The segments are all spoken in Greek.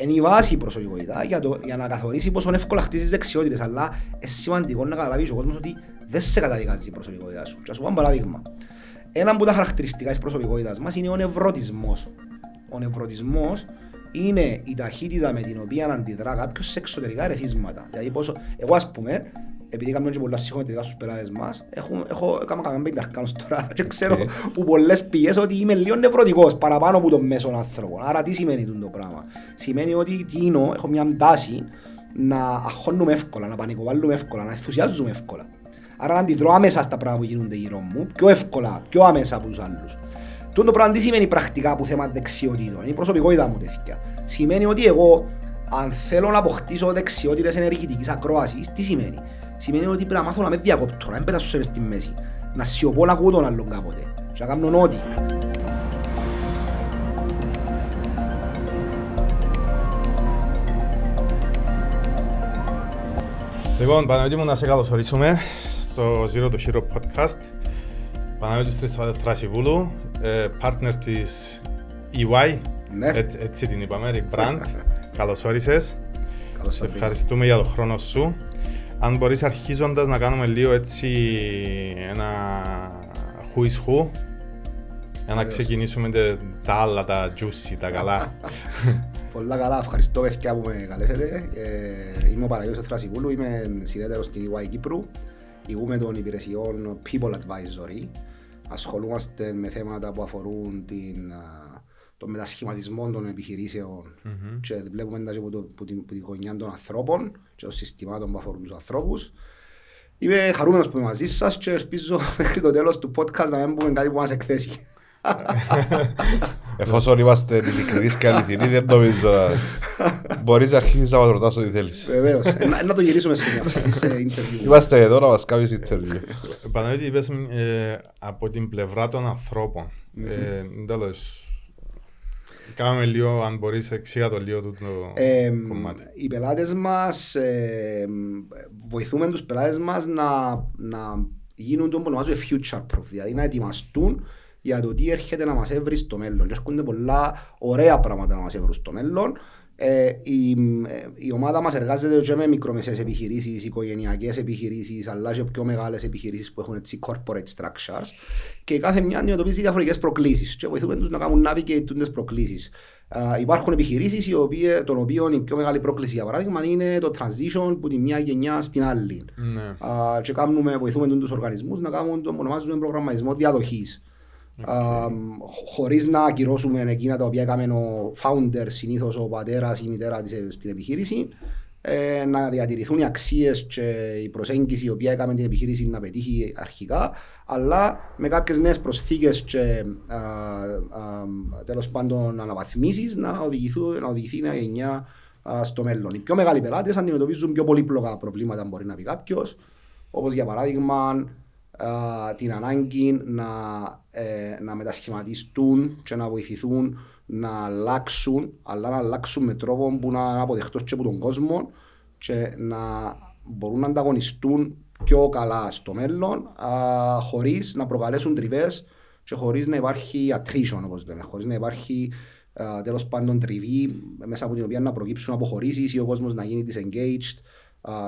είναι η βάση η προσωπικότητα για, το, για να καθορίσει πόσο εύκολα χτίζεις δεξιότητες, αλλά είναι σημαντικό να καταλάβεις ο κόσμος ότι δεν σε καταδικάζει η προσωπικότητα σου. Και ας σου πω ένα παράδειγμα. Ένα από τα χαρακτηριστικά της προσωπικότητας μας είναι ο νευρωτισμός. Ο νευρωτισμός είναι η ταχύτητα με την οποία αντιδρά κάποιος σε εξωτερικά ερεθίσματα. Δηλαδή πόσο, εγώ ας πούμε, επειδή κάνουμε και πολλά ψυχομετρικά στους πελάτες μας, έχω, έχω κάνω κανένα πέντε αρκάνους τώρα και ξέρω okay. που πολλές πηγές ότι είμαι λίγο νευρωτικός παραπάνω από τον μέσον άνθρωπο. Άρα τι σημαίνει το πράγμα; Σημαίνει ότι τι είναι, έχω μια τάση να αχώνουμε εύκολα, να πανικοβάλλουμε εύκολα, να ενθουσιάζουμε εύκολα. Άρα να αντιδρώ άμεσα στα πράγματα που γίνονται γύρω μου, πιο εύκολα, πιο άμεσα από τους άλλους. Το πράγμα τι σημαίνει πρακτικά που θέμα δεξιοτήτων, είναι η προσωπικότητα μου τέτοια. Σημαίνει ότι εγώ, αν θέλω να αποκτήσω δεξιότητες ενεργητικής ακρόασης, τι σημαίνει; Σημαίνει ότι πρέπει να μάθω να με διακόπτω, να μην πέτασω στη μέση, να σιωπώ να ακούω τον άλλον κάποτε και να κάνω ό,τι. Λοιπόν, Παναγιώτη μου να σε καλωσορίσουμε στο Zero to Hero podcast. Παναγιώτης Θρασιβούλου, ε, partner της EY, ναι. έτσι, έτσι την είπαμε, Brand. Καλώς όρισες. Καλώς Ευχαριστούμε για τον χρόνο σου. Αν μπορείς αρχίζοντας να κάνουμε λίγο έτσι ένα who is who, για να ξεκινήσουμε τα άλλα, τα juicy, τα καλά. Πολλά καλά, ευχαριστώ παιδιά που με καλέσετε. Ε, είμαι ο Παναγιώτης Θρασιβούλου, είμαι συνέτερος στην EY Κύπρου. Ηγούμε των υπηρεσιών People Advisory. Ασχολούμαστε με θέματα που αφορούν την, το μετασχηματισμό των επιχειρήσεων mm-hmm. και βλέπουμε τα από, το, από, την, από την γωνιά των ανθρώπων και των συστημάτων που αφορούν τους ανθρώπους. Είμαι χαρούμενος που είμαι μαζί σας και ελπίζω μέχρι το τέλος του podcast να μην πούμε κάτι που μας εκθέσει. Εφόσον είμαστε ειλικρινείς και αληθινοί, δεν νομίζω να... Μπορείς να αρχίσεις να μας ρωτάς ό,τι θέλεις. Βεβαίως. Να το γυρίσουμε σε μια interview. Είμαστε εδώ να μας κάνεις interview. Παναγιώτη, είπες ε, από την πλευρά των ανθρώπων. Ε, τέλος, Κάμε λίγο, αν μπορείς, εξήγα το λίγο το ε, κομμάτι. Οι πελάτες μας, ε, βοηθούμε τους πελάτες μας να, να γίνουν το που ονομάζουμε future proof, δηλαδή να ετοιμαστούν για το τι έρχεται να μας έβρει στο μέλλον. Και έρχονται πολλά ωραία πράγματα να μας έβρουν στο μέλλον. Ε, η, ε, η, ομάδα μας εργάζεται και με μικρομεσαίες επιχειρήσεις, οικογενειακές επιχειρήσεις, αλλά και πιο μεγάλες επιχειρήσεις που έχουν έτσι corporate structures και κάθε μια αντιμετωπίζει διαφορετικές προκλήσεις και βοηθούμε τους να κάνουν navigate τις προκλήσεις. Uh, υπάρχουν επιχειρήσεις των οποίων η πιο μεγάλη πρόκληση για παράδειγμα είναι το transition από τη μια γενιά στην άλλη. Ναι. Uh, και κάνουμε, βοηθούμε τους οργανισμούς να κάνουν το ονομάζουμε προγραμματισμό διαδοχής. Okay. χωρίς να ακυρώσουμε εκείνα τα οποία έκαμε ο founder, συνήθως ο πατέρας ή η μητέρα της στην επιχείρηση, ε, να διατηρηθούν οι αξίες και η προσέγγιση η οποία έκαμε την επιχείρηση να πετύχει αρχικά, αλλά με κάποιες νέες προσθήκες και α, α, τέλος πάντων αναβαθμίσεις να, να οδηγηθεί μια γενιά στο μέλλον. Οι πιο μεγάλοι πελάτες αντιμετωπίζουν πιο πολύπλοκα προβλήματα, μπορεί να πει κάποιος, όπως για παράδειγμα την ανάγκη να, ε, να μετασχηματιστούν και να βοηθηθούν να αλλάξουν, αλλά να αλλάξουν με τρόπο που να είναι αποδεχτός και από τον κόσμο και να μπορούν να ανταγωνιστούν πιο καλά στο μέλλον α, χωρίς να προκαλέσουν τριβές και χωρίς να υπάρχει attrition όπως λέμε, χωρίς να υπάρχει α, τέλος πάντων τριβή μέσα από την οποία να προκύψουν αποχωρήσεις ή ο κόσμος να γίνει disengaged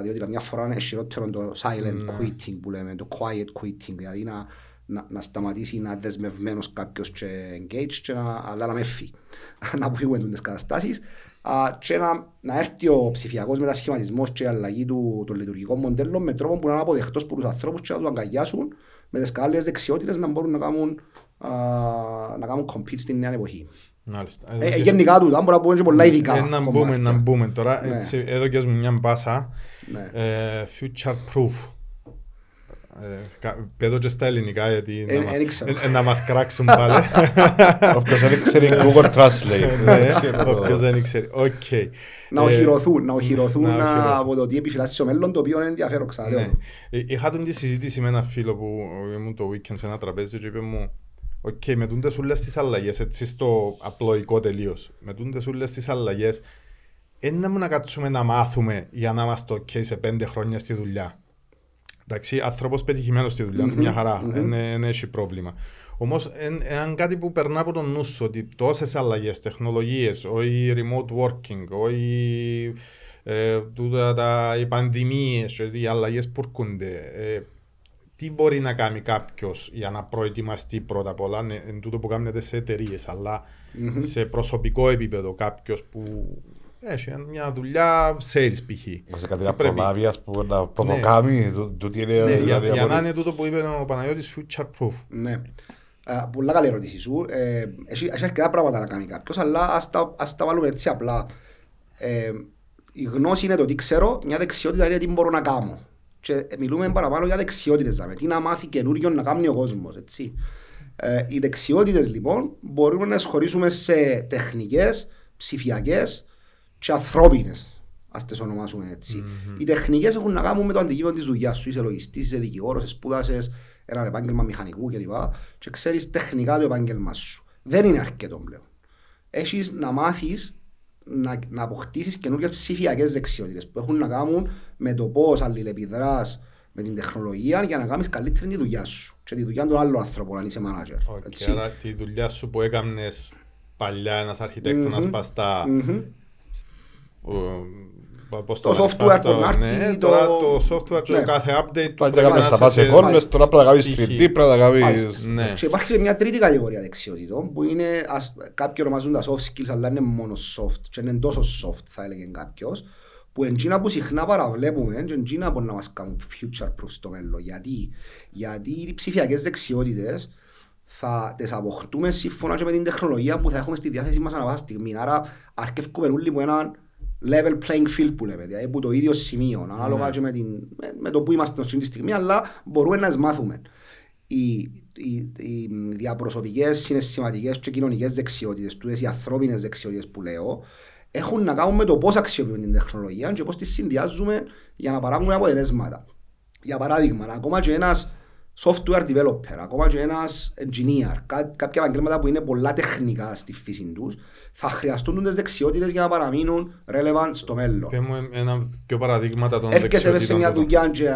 διότι καμιά φορά είναι χειρότερο το silent ναι. quitting που λέμε, το quiet quitting, δηλαδή να, να, να σταματήσει να είναι δεσμευμένος κάποιος και engaged και να, αλλά να με φύγει, να αποφύγουμε τις καταστάσεις και να, να έρθει ο ψηφιακός μετασχηματισμός και η αλλαγή του, των λειτουργικών μοντέλων με τρόπο που να είναι αποδεκτός από τους ανθρώπους και να τους αγκαλιάσουν με τις καλές δεξιότητες να μπορούν να κάνουν, α, να κάνουν compete στην νέα εποχή. Ε, ε, γενικά του, αν μπορούμε να πούμε και πολλά ειδικά. Ε, να μπούμε, να μπούμε τώρα. Ναι. Έτσι, εδώ και μια μπάσα. Ναι. Ε, future proof. Πε το και στα ελληνικά γιατί να μας κράξουν πάλι. Όποιος δεν ξέρει Google Translate. Ναι, όποιος δεν ξέρει. Να οχυρωθούν, να οχυρωθούν από το τι επιφυλάσσει στο μέλλον, το οποίο είναι ενδιαφέρον ξαναλέω. Είχα τον τη συζήτηση με ένα φίλο που ήμουν το weekend σε ένα τραπέζι και είπε μου Οκ, okay, με τούντες όλες τις αλλαγές, έτσι στο απλοϊκό τελείως, με τούντες όλες τις αλλαγές, είναι να κάτσουμε να μάθουμε για να είμαστε ok σε πέντε χρόνια στη δουλειά. Εντάξει, άνθρωπος πετυχημένος στη δουλειά, mm-hmm, μια χαρά, δεν mm-hmm. έχει πρόβλημα. Όμως είναι κάτι που περνά από τον νου σου ότι τόσες αλλαγές, τεχνολογίες, όχι remote working, όχι ε, τούτα, τα, οι πανδημίες, οι αλλαγές που έρχονται. Ε, τι μπορεί να κάνει κάποιος για να προετοιμαστεί πρώτα απ' όλα, εν τούτο που κάνετε σε εταιρείες, αλλά mm-hmm. σε προσωπικό επίπεδο κάποιος που έχει μια δουλειά sales π.χ. Σε κάτι να προλάβει, ας πούμε, να προτοκάμει, τούτη είναι... Ναι, για, για να είναι τούτο που είπε ο Παναγιώτης future proof. Ναι. Πολλά καλή ερώτηση σου. Ε, έχει αρκετά πράγματα να κάνει κάποιος, αλλά ας τα, ας τα βάλουμε έτσι απλά. Ε, η γνώση είναι το τι ξέρω, μια δεξιότητα είναι τι μπορώ να κάνω. Και μιλούμε παραπάνω για δεξιότητες, δηλαδή. τι να μάθει καινούριο να κάνει ο κόσμος, έτσι. Ε, οι δεξιότητες λοιπόν μπορούμε να σχολήσουμε σε τεχνικές, ψηφιακές και ανθρώπινες, ας τις ονομάσουμε έτσι. Mm-hmm. Οι τεχνικές έχουν να κάνουν με το αντικείμενο της δουλειάς σου, είσαι λογιστής, είσαι δικηγόρος, σπούδασες ένα επάγγελμα μηχανικού κλπ. Και, και ξέρεις τεχνικά το επάγγελμα σου. Δεν είναι αρκετό πλέον. Έχεις να μάθεις να, να αποκτήσεις καινούργιες ψηφιακές δεξιότητες που έχουν να κάνουν με το πώς αλληλεπιδράς με την τεχνολογία για να κάνεις καλύτερη τη δουλειά σου και τη δουλειά των άλλων ανθρώπων, αν είσαι manager. Okay, άρα τη δουλειά σου που έκανε παλιά ένας αρχιτέκτονας mm-hmm. παστά. Mm-hmm το software που να έρθει, τώρα το software και το κάθε update του πρέπει να πας σε κόρνες, τώρα πρέπει να κάνεις 3D, πρέπει να κάνεις... Και υπάρχει μια τρίτη κατηγορία δεξιότητων που είναι, κάποιοι ονομαζούν τα soft skills αλλά είναι μόνος soft και είναι τόσο soft θα έλεγε κάποιος που εντζίνα που συχνά παραβλέπουμε και εντζίνα που να μας κάνουν future proof στο μέλλον. Γιατί, γιατί οι ψηφιακές δεξιότητες θα τις αποκτούμε σύμφωνα και με την τεχνολογία που θα έχουμε στη διάθεση μας ανά πάσα στιγμή. Άρα αρκεύουμε όλοι με έναν level playing field που λέμε, δηλαδή που το ίδιο σημείο, ανάλογα mm. και με, την, με, με, το που είμαστε στην στιγμή, αλλά μπορούμε να μάθουμε. Οι, οι, οι διαπροσωπικές, συναισθηματικές και κοινωνικές δεξιότητες, τούτες οι ανθρώπινες δεξιότητες που λέω, έχουν να κάνουν με το πώς αξιοποιούμε την τεχνολογία και πώς τις συνδυάζουμε για να παράγουμε αποτελέσματα. Για παράδειγμα, ακόμα και ένας software developer, ακόμα και ένας engineer, κά, κάποια επαγγέλματα που είναι πολλά τεχνικά στη φύση τους, θα χρειαστούν τις δεξιότητες για να παραμείνουν relevant στο μέλλον. Και μου ένα πιο παραδείγματα των Έρχεσαι σε μια δουλειά και,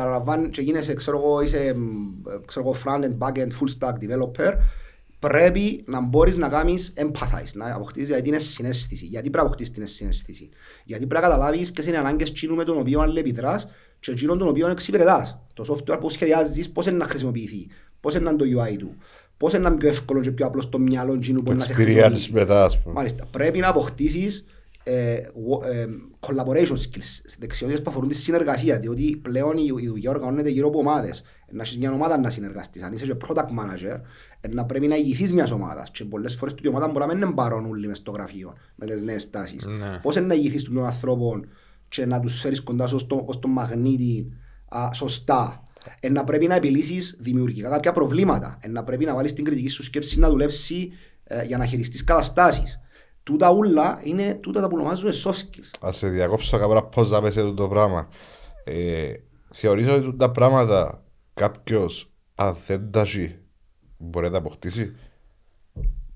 και γίνεσαι, ξέρω εγώ, είσαι ξέρω εγώ, front-end, back-end, full-stack developer, πρέπει να μπορείς να κάνεις empathize, να αποκτήσεις γιατί είναι συνέστηση. Γιατί πρέπει να αποκτήσεις την συνέστηση. Γιατί πρέπει να καταλάβεις ποιες είναι οι ανάγκες κοινού με τον οποίο αλληλεπιδράς και εκείνον τον οποίο εξυπηρετάς. Το software που σχεδιάζεις πώς είναι να χρησιμοποιηθεί, πώς είναι να το UI του, πώς είναι να είναι πιο εύκολο και πιο απλό στο μυαλό εκείνου που να σε χρησιμοποιήσει. μετά, ας πούμε. Μάλιστα, πρέπει να αποκτήσεις ε, ε, collaboration skills, δεξιότητες που αφορούν τη συνεργασία, διότι πλέον η, η δουλειά οργανώνεται γύρω από ομάδες. Να έχεις μια ομάδα να συνεργαστείς, αν είσαι και product manager, να πρέπει να ηγηθείς μιας ομάδας και πολλές φορές η ομάδα μπορεί να μην είναι παρόν όλοι μες στο γραφείο με τις νέες τάσεις. Ναι. Πώς είναι να ηγηθείς των ανθρώπων και να τους φέρεις κοντά σου ως το μαγνήτη α, σωστά. Ε, να πρέπει να επιλύσεις δημιουργικά κάποια προβλήματα. Ε, να πρέπει να βάλεις την κριτική σου σκέψη να δουλέψει ε, για να χειριστείς καταστάσεις. Τούτα ούλα είναι τούτα τα που ονομάζουμε soft skills. Ας σε διακόψω κάποια πώς θα πέσει αυτό το πράγμα. Ε, θεωρείς ότι τα πράγματα κάποιος αν δεν τα ζει μπορεί να τα αποκτήσει;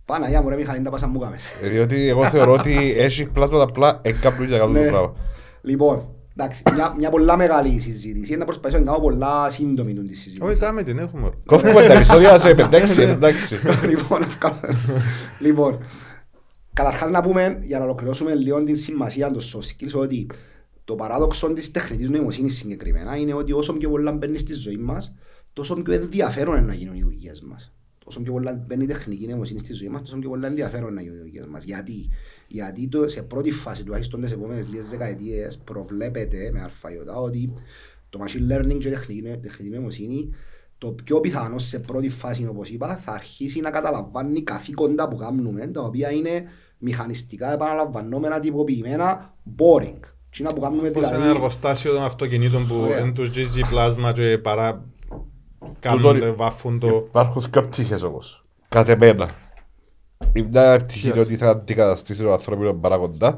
Παναγιά μου ρε Μιχαλή, τα πάσα μου κάμες. Ε, διότι εγώ θεωρώ ότι έχει πλάσματα απλά εγκάπλου για κάποιο το πράγμα. Λοιπόν, εντάξει, μια, μια πολλά μεγάλη συζήτηση. Να προσπαθήσω να κάνω πολλά σύντομη τη συζήτηση. Όχι, κάμε την, έχουμε. Κόφουμε τα επεισόδια σε 5-6, εντάξει. Λοιπόν, λοιπόν, καταρχάς να πούμε, για να ολοκληρώσουμε λίγο την σημασία των soft skills, ότι το παράδοξο της τεχνητής νοημοσύνης συγκεκριμένα είναι ότι όσο πιο πολλά μπαίνεις στη ζωή μας, τόσο πιο ενδιαφέρον είναι να γίνουν οι δουλειές μας όσο πιο πολλά μπαίνει η τεχνική νοημοσύνη στη ζωή μας, τόσο πιο πολλά ενδιαφέρον να γίνουν οι μας. Γιατί, γιατί το, σε πρώτη φάση, τουλάχιστον τις επόμενες λίγες δεκαετίες, προβλέπεται με αρφαϊωτά ότι το machine learning και η τεχνική νοημοσύνη το πιο πιθανό σε πρώτη φάση, όπως είπα, θα αρχίσει να καταλαμβάνει καθήκοντα που κάνουμε, τα οποία είναι μηχανιστικά επαναλαμβανόμενα, τυποποιημένα, boring. Τι να που κάνουμε δηλαδή... ένα εργοστάσιο των αυτοκινήτων που δεν τους γίζει πλάσμα και παρά Κάνουν, βάφουν το... Υπάρχουν και πτυχές όμως. Κατ' εμένα. Η μια πτυχή είναι ότι θα αντικαταστήσει το ανθρώπινο παράγοντα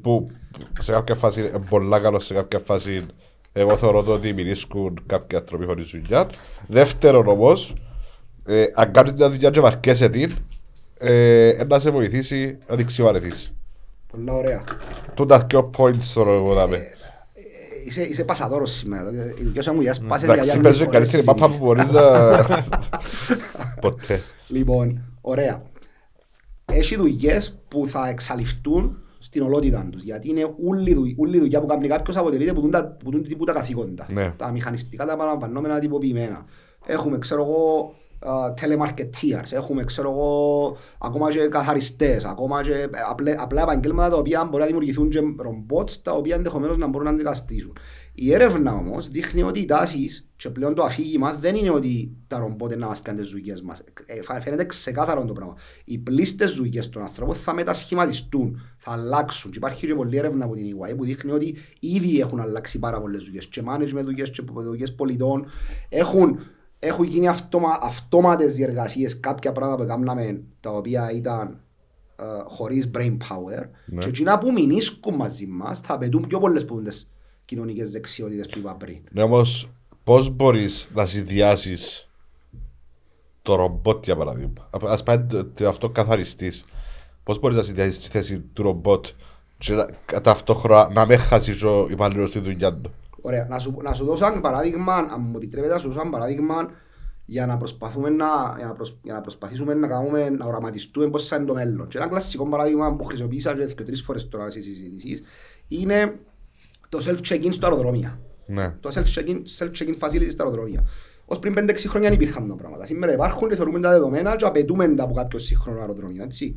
που σε κάποια φάση είναι πολλά καλό, σε κάποια φάση εγώ θεωρώ ότι μιλήσκουν κάποιοι άνθρωποι χωρίς δουλειά. Δεύτερον όμως, ε, αν κάνεις μια δουλειά και βαρκέσαι την, ε, να σε βοηθήσει να την ξεβαρεθείς. Πολλά ωραία. Τούτα και ο points τώρα εγώ δάμε είσαι, είσαι πασαδόρος σήμερα. Η δικαιώσα μου για σπάσεις για για παίζω καλύτερη μάπα που μπορείς να... Ποτέ. Λοιπόν, ωραία. Έχει δουλειές που θα εξαλειφθούν στην ολότητα τους. Γιατί είναι όλη δου- όλη δουλειά που κάνει κάποιος αποτελείται από τούν τα- από τούν τύπου τα καθήκοντα. Ναι. Τα μηχανιστικά, τα παραπανόμενα τυποποιημένα. Έχουμε, ξέρω εγώ, α, telemarketeers, έχουμε, ξέρω εγώ, ακόμα και καθαριστές, ακόμα και ε, απλέ- απλά επαγγέλματα τα οποία μπορεί να δημιουργηθούν και ρομπότς τα οποία ενδεχομένως να μπορούν να αντικαστήσουν. Η έρευνα όμως δείχνει ότι οι τάσεις και πλέον το αφήγημα δεν είναι ότι τα ρομπότ είναι να μας κάνουν τις δουλειές μας. Ε, φα- Φαίνεται ξεκάθαρο το πράγμα. Οι πλήστες δουλειές των ανθρώπων θα μετασχηματιστούν, θα αλλάξουν. Και υπάρχει και πολλή έρευνα από την EY που δείχνει ότι ήδη έχουν αλλάξει πάρα πολλές δουλειές. Και management δουλειές και δουλειές πολιτών έχουν, έχουν γίνει αυτόμα, αυτόματες διεργασίες, κάποια πράγματα που έκαναμε τα οποία ήταν ε, χωρίς brain power Ναι. και εκείνα που μηνίσκουν μαζί μας θα απαιτούν πιο πολλές που τις κοινωνικές δεξιότητες που είπα πριν. Ναι, όμως πώς μπορείς να συνδυάσεις το ρομπότ για παράδειγμα; Α- Ας πάει το- το αυτό καθαριστής. Πώς μπορείς να συνδυάσεις τη θέση του ρομπότ και να- ταυτόχρονα να μην χάσει ο υπαλλήλος τη δουλειά του; Ωραία, να σου, να σου δώσω ένα παράδειγμα, αν μου επιτρέπετε να σου δώσω ένα παράδειγμα για να, προσπαθούμε να, για να, προσ, για να προσπαθήσουμε να, κάνουμε, να οραματιστούμε πώς θα είναι το μέλλον. Και ένα κλασικό παράδειγμα που χρησιμοποίησα και δύο τρεις φορές τώρα στις συζητήσεις είναι το self-check-in στο αεροδρόμια. Ναι. Το self-check-in, self-check-in facility στα αεροδρόμια. Ως πριν 5-6 χρόνια δεν υπήρχαν τα πράγματα. Σήμερα υπάρχουν και θεωρούμε τα δεδομένα και απαιτούμε τα από κάποιο σύγχρονο αεροδρόμιο. Έτσι.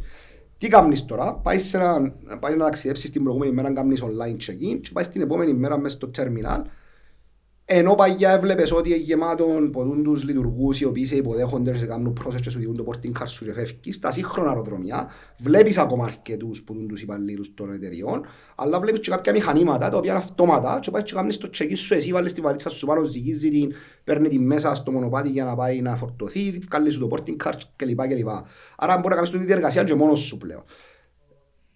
Τι κάνεις τώρα, πάει, σε ένα, πάει να ταξιδέψεις την προηγούμενη μέρα να κάνεις online check-in και πάει την επόμενη μέρα μέσα στο terminal ενώ παγιά έβλεπες ότι είναι γεμάτο ποτούν τους λειτουργούς οι οποίοι σε υποδέχονται και σε κάνουν process και σου διούν το porting card σου και φεύγεις στα σύγχρονα αεροδρομιά βλέπεις ακόμα αρκετούς ποτούν τους υπαλλήλους των εταιριών αλλά βλέπεις και κάποια μηχανήματα τα οποία είναι αυτόματα και πάει και κάνεις το check-in σου εσύ βάλεις τη βαλίτσα σου πάνω ζυγίζει την παίρνει τη μέσα στο μονοπάτι για να πάει να φορτωθεί βγάλεις σου το porting card κλπ. κλπ. Άρα μπορεί να κάνεις την διεργασία και μόνος σου πλέον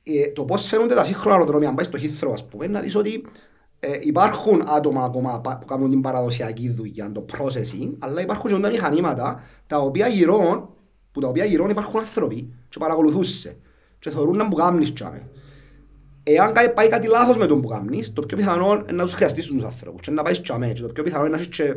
ε, το πώς φαίνονται τα σύγχρονα αεροδρόμια, αν πάει στο Heathrow ας πούμε, να δεις ότι ε, υπάρχουν άτομα ακόμα πα- που κάνουν την παραδοσιακή δουλειά, το processing, αλλά υπάρχουν και τα μηχανήματα τα οποία γυρών, που τα οποία γυρών υπάρχουν άνθρωποι και παρακολουθούν σε και θεωρούν να που κάνεις τσάμε. Εάν κα- πάει κάτι λάθος με τον που κάνεις, το πιο πιθανό είναι να τους χρειαστείς τους ανθρώπους και να πάεις τσάμε και το πιο πιθανό είναι να έχεις και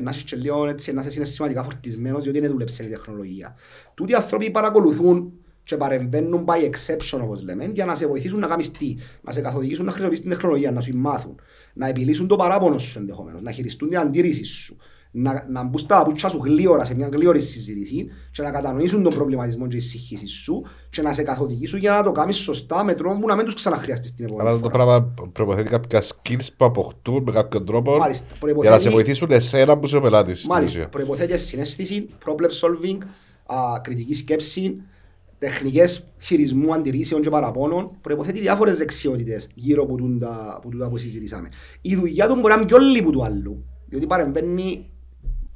να είσαι και λίγο έτσι, να είσαι συναισθηματικά φορτισμένος διότι δεν δούλεψε η τεχνολογία. Τούτοι οι άνθρωποι παρακολουθούν και παρεμβαίνουν by exception όπως λέμε για να σε βοηθήσουν να κάνεις τι, να σε καθοδηγήσουν να χρησιμοποιήσεις την τεχνολογία, να σου μάθουν, να επιλύσουν το παράπονο σου ενδεχομένως, να χειριστούν την αντίρρηση σου, να, να μπουν στα παπούτσια σου γλύωρα σε μια γλύωρη συζήτηση και να κατανοήσουν τον προβληματισμό και η συγχύση σου και να σε καθοδηγήσουν για να το κάνεις σωστά με τρόπο που να μην τους ξαναχρειαστείς την επόμενη Αλλά το φορά. πράγμα προποθέτει κάποια skills που αποκτούν με κάποιον τρόπο Μάλιστα, για προϋποθέτει- να σε βοηθήσουν εσένα που είσαι ο πελάτης. στην Μάλιστα, ουσία. προϋποθέτει συνέστηση, problem solving, α, κριτική σκέψη, τεχνικές χειρισμού αντιρρήσεων και παραπώνων, προϋποθέτει διάφορες δεξιότητες γύρω από τούτα, από τούτα που συζητήσαμε. Η δουλειά του μπορεί να είναι πιο λίγη που του άλλου, διότι παρεμβαίνει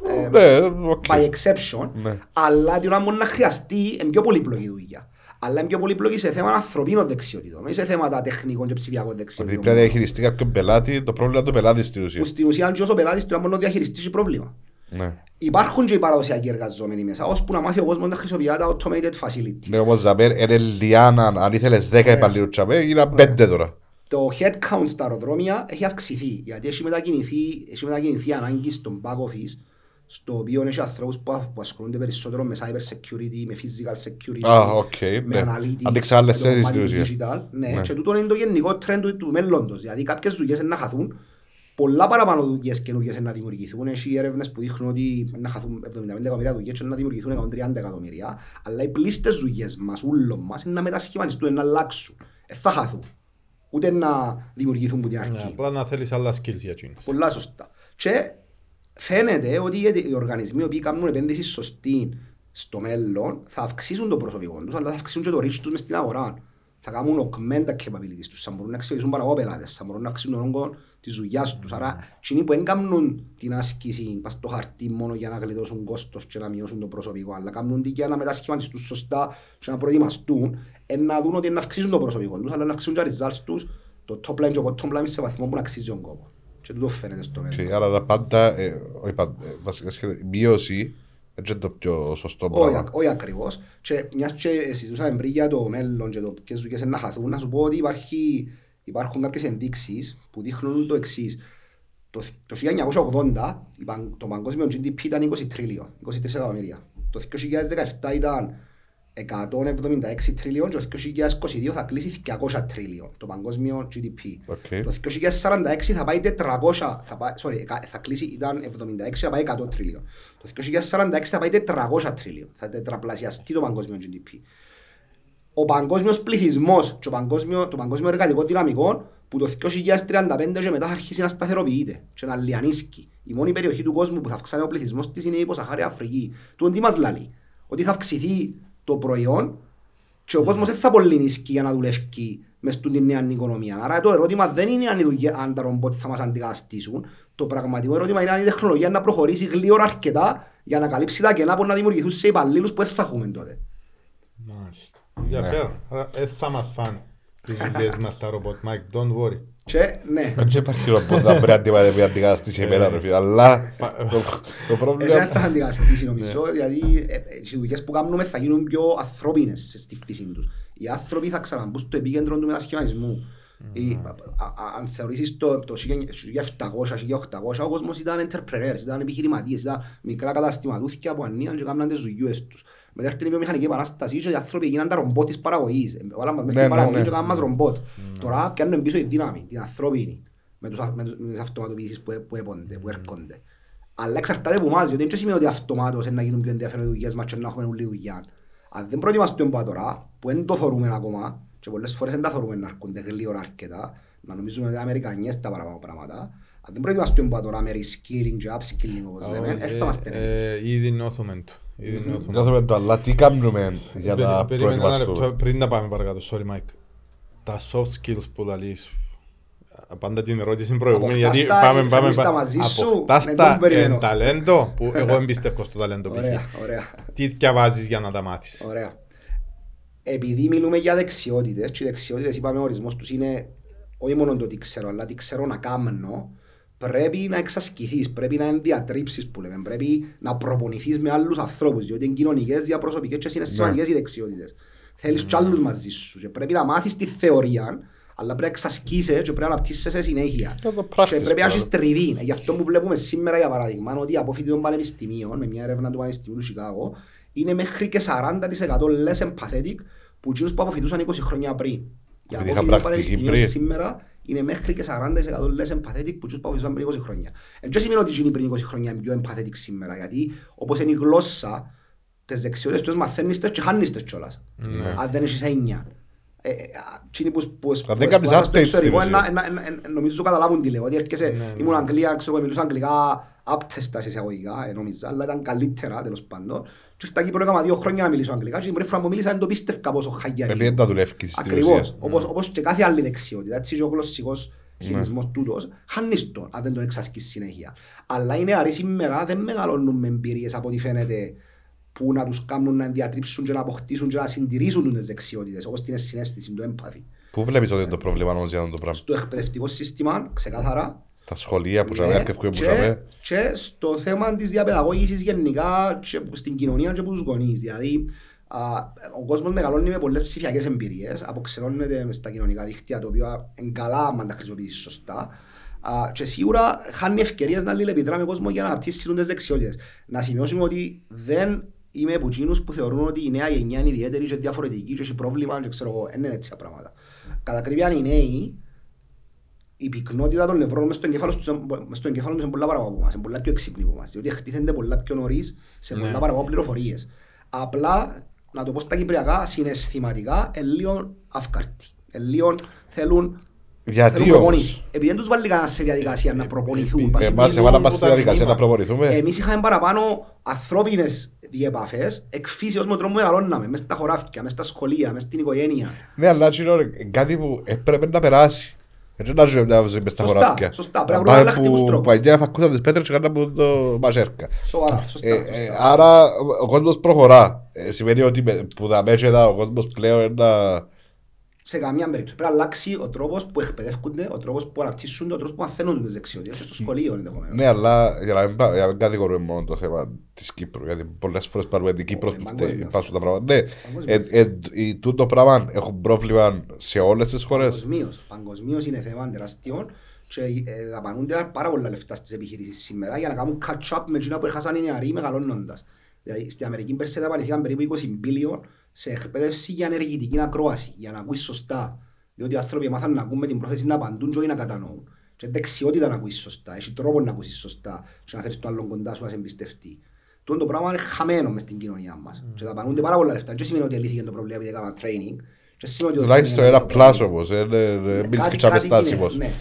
ε, Ναι, οκ. by exception, Ναι. αλλά την ώρα μπορεί να χρειαστεί είναι πιο πολύπλοκη δουλειά. Αλλά είναι πιο πολύπλοκη σε θέματα ανθρωπίνων δεξιότητων, όχι σε θέματα τεχνικών και ψηφιακών Ότι δεξιότητων. πρέπει να διαχειριστεί κάποιον πελάτη, το πρόβλημα είναι το πελάτη στην Που ουσία. στην ουσία, και όσο πελάτης του να μπορεί να διαχειριστεί το πρόβλημα. Ναι. Υπάρχουν και οι παραδοσιακοί εργαζόμενοι μέσα, ώσπου να μάθει ο κόσμος να χρησιμοποιεί τα automated facilities. Ναι, όμως Ζαμπέρ, είναι λιάνα, αν ήθελες 10 υπαλλήλους τζιαμέ, είναι 5 τώρα. Το headcount στα αεροδρόμια έχει αυξηθεί, γιατί έχει μετακινηθεί, έχει μετακινηθεί η ανάγκη στον back office, στο οποίο έχει ανθρώπους που, που ασχολούνται περισσότερο με cyber security, με physical security, Α, οκ, με ναι. analytics, Άνοιξε άλλες με το θέσεις κομμάτι στην του ουσία. digital. Ναι, Ναι. και τούτο είναι το γενικό trend του, του μέλλοντος. Δηλαδή κάποιες δουλειές είναι να χαθούν, πολλά παραπάνω δουλειές καινούργιες είναι να δημιουργηθούν. Έχει έρευνες που δείχνουν ότι είναι να χαθούν 75 εκατομμύρια δουλειές και είναι να δημιουργηθούν 130 εκατομμύρια. Αλλά οι πλήστες δουλειές μας, ούλων μας, είναι να μετασχηματιστούν, είναι να αλλάξουν. Δεν θα χαθούν. Ούτε να δημιουργηθούν που την Ναι, αρχή. Απλά να θέλεις άλλα skills για εκείνους. Πολλά σωστά. Και φαίνεται ότι οι οργανισμοί οι οποίοι κάνουν επένδυση σωστή στο μέλλον θα αυξήσουν το προσωπικό τους, αλλά θα αυξήσουν και το reach τους μες στην αγορά. Θα κάνουν augment τα capabilities τους, θα μπορούν να αξιοποιήσουν παραγωγό πελάτες, θα μπορούν να αυξήσουν τον όγκο της δουλειάς τους. Άρα, εκείνοι που δεν κάνουν την άσκηση πας στο χαρτί μόνο για να γλιτώσουν κόστος και να μειώσουν το προσωπικό, αλλά κάνουν την για να μετασχηματιστούν σωστά και να προετοιμαστούν, ε, να δουν ότι να αυξήσουν το προσωπικό τους, αλλά να αυξήσουν και τα results τους, το top line και το bottom line σε βαθμό που να αξίζει τον κόπο. Και τούτο φαίνεται στο μέλλον. Και άρα τα πάντα, ε, όχι πάντα, ε, βασικά σχεδόν, η μείωση έτσι είναι το πιο σωστό Όχι, πράγμα. ακ- όχι ακριβώς. Και μιας και συζητούσαμε πριν για το μέλλον και το ποιες δουλειές είναι να χαθούν, να σου πω ότι υπάρχει, υπάρχουν κάποιες ενδείξεις που δείχνουν το εξής. Το, το 1980 η παν- το παγκόσμιο GDP ήταν 20 τρίλιο, 23 εκατομμύρια. Το 2017 ήταν 176 τrillion και το 2022 θα κλείσει 200 trillion το παγκόσμιο GDP. Okay. Το 2046 θα πάει 400, θα, πάει, sorry, θα κλείσει, ήταν 76, θα πάει 100 trillion. Το 2046 θα πάει 400 trillion, θα τετραπλασιαστεί το παγκόσμιο GDP. Ο παγκόσμιος πληθυσμός και το παγκόσμιο, το παγκόσμιο εργατικό δυναμικό που το 2035 και μετά θα αρχίσει να σταθεροποιείται και να λιανίσκει. Η μόνη περιοχή του κόσμου που θα αυξάνει ο πληθυσμός της είναι η υποσαχάρια Αφρική. Του τι μας λέει, ότι θα αυξηθεί το προϊόν και ο κόσμος δεν θα πολύ νίσκει για να δουλεύει μες στην νέα οικονομία. Άρα το ερώτημα δεν είναι αν, δουλειά, αν τα ρομπότ θα μας αντικαταστήσουν. Το πραγματικό ερώτημα είναι αν η τεχνολογία να προχωρήσει γλύωρα αρκετά για να καλύψει τα κενά που να δημιουργηθούν σε υπαλλήλους που δεν θα έχουμε τότε. Μάλιστα. Ενδιαφέρον. Δεν θα μας φάνε τις δουλειές μας τα ρομπότ, Mike, don't worry. Και, ναι. Δεν υπάρχει ρομπότ να πρέπει να αντικαταστήσει εμένα, ρε φίλε, αλλά το πρόβλημα... Εσένα θα αντικαταστήσει νομίζω, γιατί ε, ε, οι δουλειές που κάνουμε θα γίνουν πιο ανθρώπινες στη φύση τους. Οι άνθρωποι θα ξαναμπούν στο επίκεντρο του μετασχηματισμού. Αν θεωρήσεις το 1700-1800 ο κόσμος ήταν entrepreneurs, ήταν επιχειρηματίες, ήταν μικρά καταστηματούθηκια που ανοίγαν και κάναν τις δουλειές τους. Μετά έρθει η βιομηχανική επανάσταση και οι άνθρωποι έγιναν τα ρομπότ της παραγωγής. Βάλαμε μες στην παραγωγή και κάναμε μας ρομπότ. Τώρα πιάνουν πίσω η δύναμη, την ανθρώπινη, με τις αυτοματοποιήσεις που έπονται, που έρχονται. Αλλά εξαρτάται από εμάς, διότι δεν σημαίνει ότι αυτομάτως να γίνουν πιο ενδιαφέρον οι δουλειές μας και να έχουμε όλη δουλειά. Αν δεν προετοιμαστούμε από τώρα, που δεν το θεωρούμε ακόμα, και πολλές φορές δεν τα θεωρούμε να έρχονται γλύωρα αρκετά, να νομίζουμε ότι είναι Αμερικανιές τα παραπάνω πράγματα, αν δεν προετοιμαστούμε από τώρα με reskilling και upskilling όπως λέμε, δεν θα είμαστε έτοιμοι. Ήδη νιώθουμε το. Νιώθουμε το, αλλά τι κάνουμε για να προετοιμαστούμε; Πριν να πάμε παρακάτω, sorry Mike. Τα soft skills που λαλείς, πάντα την ερώτηση προηγούμενη, γιατί πάμε, πάμε, αποκτάς τα εν ταλέντο, που εγώ εμπιστεύω στο ταλέντο Ωραία, ωραία. Τι διαβάζεις για να τα μάθεις; Ωραία. Επειδή μιλούμε για δεξιότητες, και οι δεξιότητες είπαμε ο ορισμός τους είναι όχι μόνο το τι ξέρω, αλλά τι ξέρω να κάνω, πρέπει να εξασκηθείς, πρέπει να ενδιατρύψεις που λέμε, πρέπει να προπονηθείς με άλλους ανθρώπους, διότι είναι κοινωνικές, διαπροσωπικές και είναι σημαντικές οι δεξιότητες. Θέλεις κι άλλους μαζί σου και πρέπει να μάθεις τη θεωρία, αλλά πρέπει να εξασκείσαι και πρέπει να αναπτύσσεσαι σε συνέχεια. Και πρέπει να έχεις τριβή. Γι' αυτό που βλέπουμε σήμερα για παράδειγμα, ότι από φοιτητή των πανεπιστημίων, με μια έρευνα του Πανεπιστημίου του Σικάγο, είναι μέχρι και 40% less empathetic που εκείνους που αποφοιτούσαν 20 χρόνια πριν. Για από φοιτητή των πανεπιστημίων σήμερα είναι μέχρι και 40% less empathetic που τους αποφοιτούσαν πριν 20 χρόνια. Δεν σημαίνει ότι εκείνοι πριν 20 χρόνια είναι πιο empathetic σήμερα, γιατί όπως είναι η γλώσσα, τις δεξιότητες τους μαθαίνεις και χάνεις τις κιόλας. Ναι. Αν δεν έχεις έννοια. Τι που σπουδάσαν στο εξωτερικό νομίζω καταλάβουν τι λέω. Ότι έρχεσαι, ναι, ναι. ήμουν Αγγλία, ξέρω, μιλούσα αγγλικά άπτεστα σε εισαγωγικά, νομίζω, αλλά ήταν καλύτερα τέλος πάντων. Και στα Κύπρο έκανα δύο χρόνια να μιλήσω αγγλικά και την πρώτη φορά που μίλησα δεν το πίστευκα πόσο χαγιά είναι. Πρέπει να δουλεύεις στην Ακριβώς, όπως και κάθε άλλη δεξιότητα, έτσι και ο γλωσσικός χειρισμός τούτος, χάνεις τον αν δεν τον εξασκείς συνέχεια. Αλλά οι νεαροί σήμερα δεν μεγαλώνουν με εμπειρίες από ό,τι φαίνεται που να τους κάνουν να διατρύψουν και να αποκτήσουν και να συντηρήσουν τις δεξιότητες, όπως την συνέστηση, το έμπαθη. Πού βλέπεις ότι είναι το πρόβλημα όμως για να το πράγμα. Στο εκπαιδευτικό σύστημα, ξεκάθαρα. Τα σχολεία που ναι, και που και, και στο θέμα της διαπαιδαγώγησης γενικά και στην κοινωνία και από τους γονείς. Δηλαδή, α, ο κόσμος μεγαλώνει με πολλές ψηφιακές εμπειρίες, αποξενώνεται στα κοινωνικά δίκτυα, το οποίο είναι καλά αν τα χρησιμοποιήσεις σωστά. Uh, και σίγουρα χάνει ευκαιρίες να λιλεπιδρά με κόσμο για να αναπτύσσει τις δεξιότητες. Να σημειώσουμε ότι δεν είμαι από εκείνους που θεωρούν ότι η νέα γενιά είναι ιδιαίτερη και διαφορετική και έχει πρόβλημα και ξέρω εγώ, δεν είναι έτσι τα πράγματα. Κατά κρυβιά οι νέοι, η πυκνότητα των νευρών μες στο εγκέφαλο τους είναι πολλά παραπάνω από εμάς, είναι πολλά πιο εξύπνη από εμάς, διότι χτίθενται πολλά πιο νωρίς σε πολλά ναι. παραπάνω πληροφορίες. Απλά, να το πω στα κυπριακά, συναισθηματικά, είναι λίγο αυκάρτοι. Λίγο θέλουν γιατί όμως; Επειδή δεν τους βάλει κανένας σε διαδικασία να προπονηθούν. Εμάς έβαλα μας σε διαδικασία να προπονηθούμε. Εμείς είχαμε παραπάνω ανθρώπινες διεπαφές, εκφύσεως με τρόπο που μεγαλώναμε, μέσα στα χωράφια, μέσα στα σχολεία, μέσα στην οικογένεια. Ναι, αλλά είναι κάτι που έπρεπε να περάσει. Έτσι να ζούμε να ζούμε στα χωράφια. Σωστά, πρέπει να βρούμε αλλακτικούς τρόπους. Παγιά φακούσα τις πέτρες και κάναμε το μασέρκα. Σοβαρά, σωστά. Άρα ο κόσμος προχωρά. Σημαίνει ότι που τα μέσα ο κόσμος πλέον είναι σε καμία περίπτωση. Πρέπει να αλλάξει ο τρόπος που εκπαιδεύονται, ο τρόπος που αναπτύσσουν, ο τρόπος που μαθαίνουν τις δεξιότητες στο σχολείο ενδεχομένως. Ναι, αλλά για να μην, για να μην κατηγορούμε μόνο το θέμα της Κύπρου, γιατί πολλές φορές πάρουμε την Κύπρο που φτάσουν τα πράγματα. Ναι, ε, ε, τούτο πράγμα έχουν πρόβλημα σε όλες τις χώρες. Παγκοσμίως είναι θέμα τεράστιο και ε, δαπανούνται πάρα πολλά λεφτά στις επιχειρήσεις σήμερα για να κάνουν catch up με εκείνα που έχασαν οι νεαροί μεγαλώνοντας. Δηλαδή, στην Αμερική πέρσι δαπανηθήκαν περίπου 20 μπίλιον σε εκπαίδευση για ενεργητική ακρόαση, για να ακούεις σωστά. Διότι οι άνθρωποι μάθαν να ακούν με την πρόθεση να απαντούν και όχι να κατανοούν. Και δεξιότητα να ακούεις σωστά, έχει τρόπο να ακούσεις σωστά και να φέρεις το άλλο κοντά σου να σε εμπιστευτεί. Τούτο το πράγμα είναι χαμένο μες στην κοινωνία μας. Mm. Και δαπανούνται πάρα πολλά λεφτά. Και σημαίνει ότι λύθηκε το πρόβλημα επειδή έκανα training. Τουλάχιστον ένα πλάσο όμως, μην και τσάμε στάσιμος. Ναι.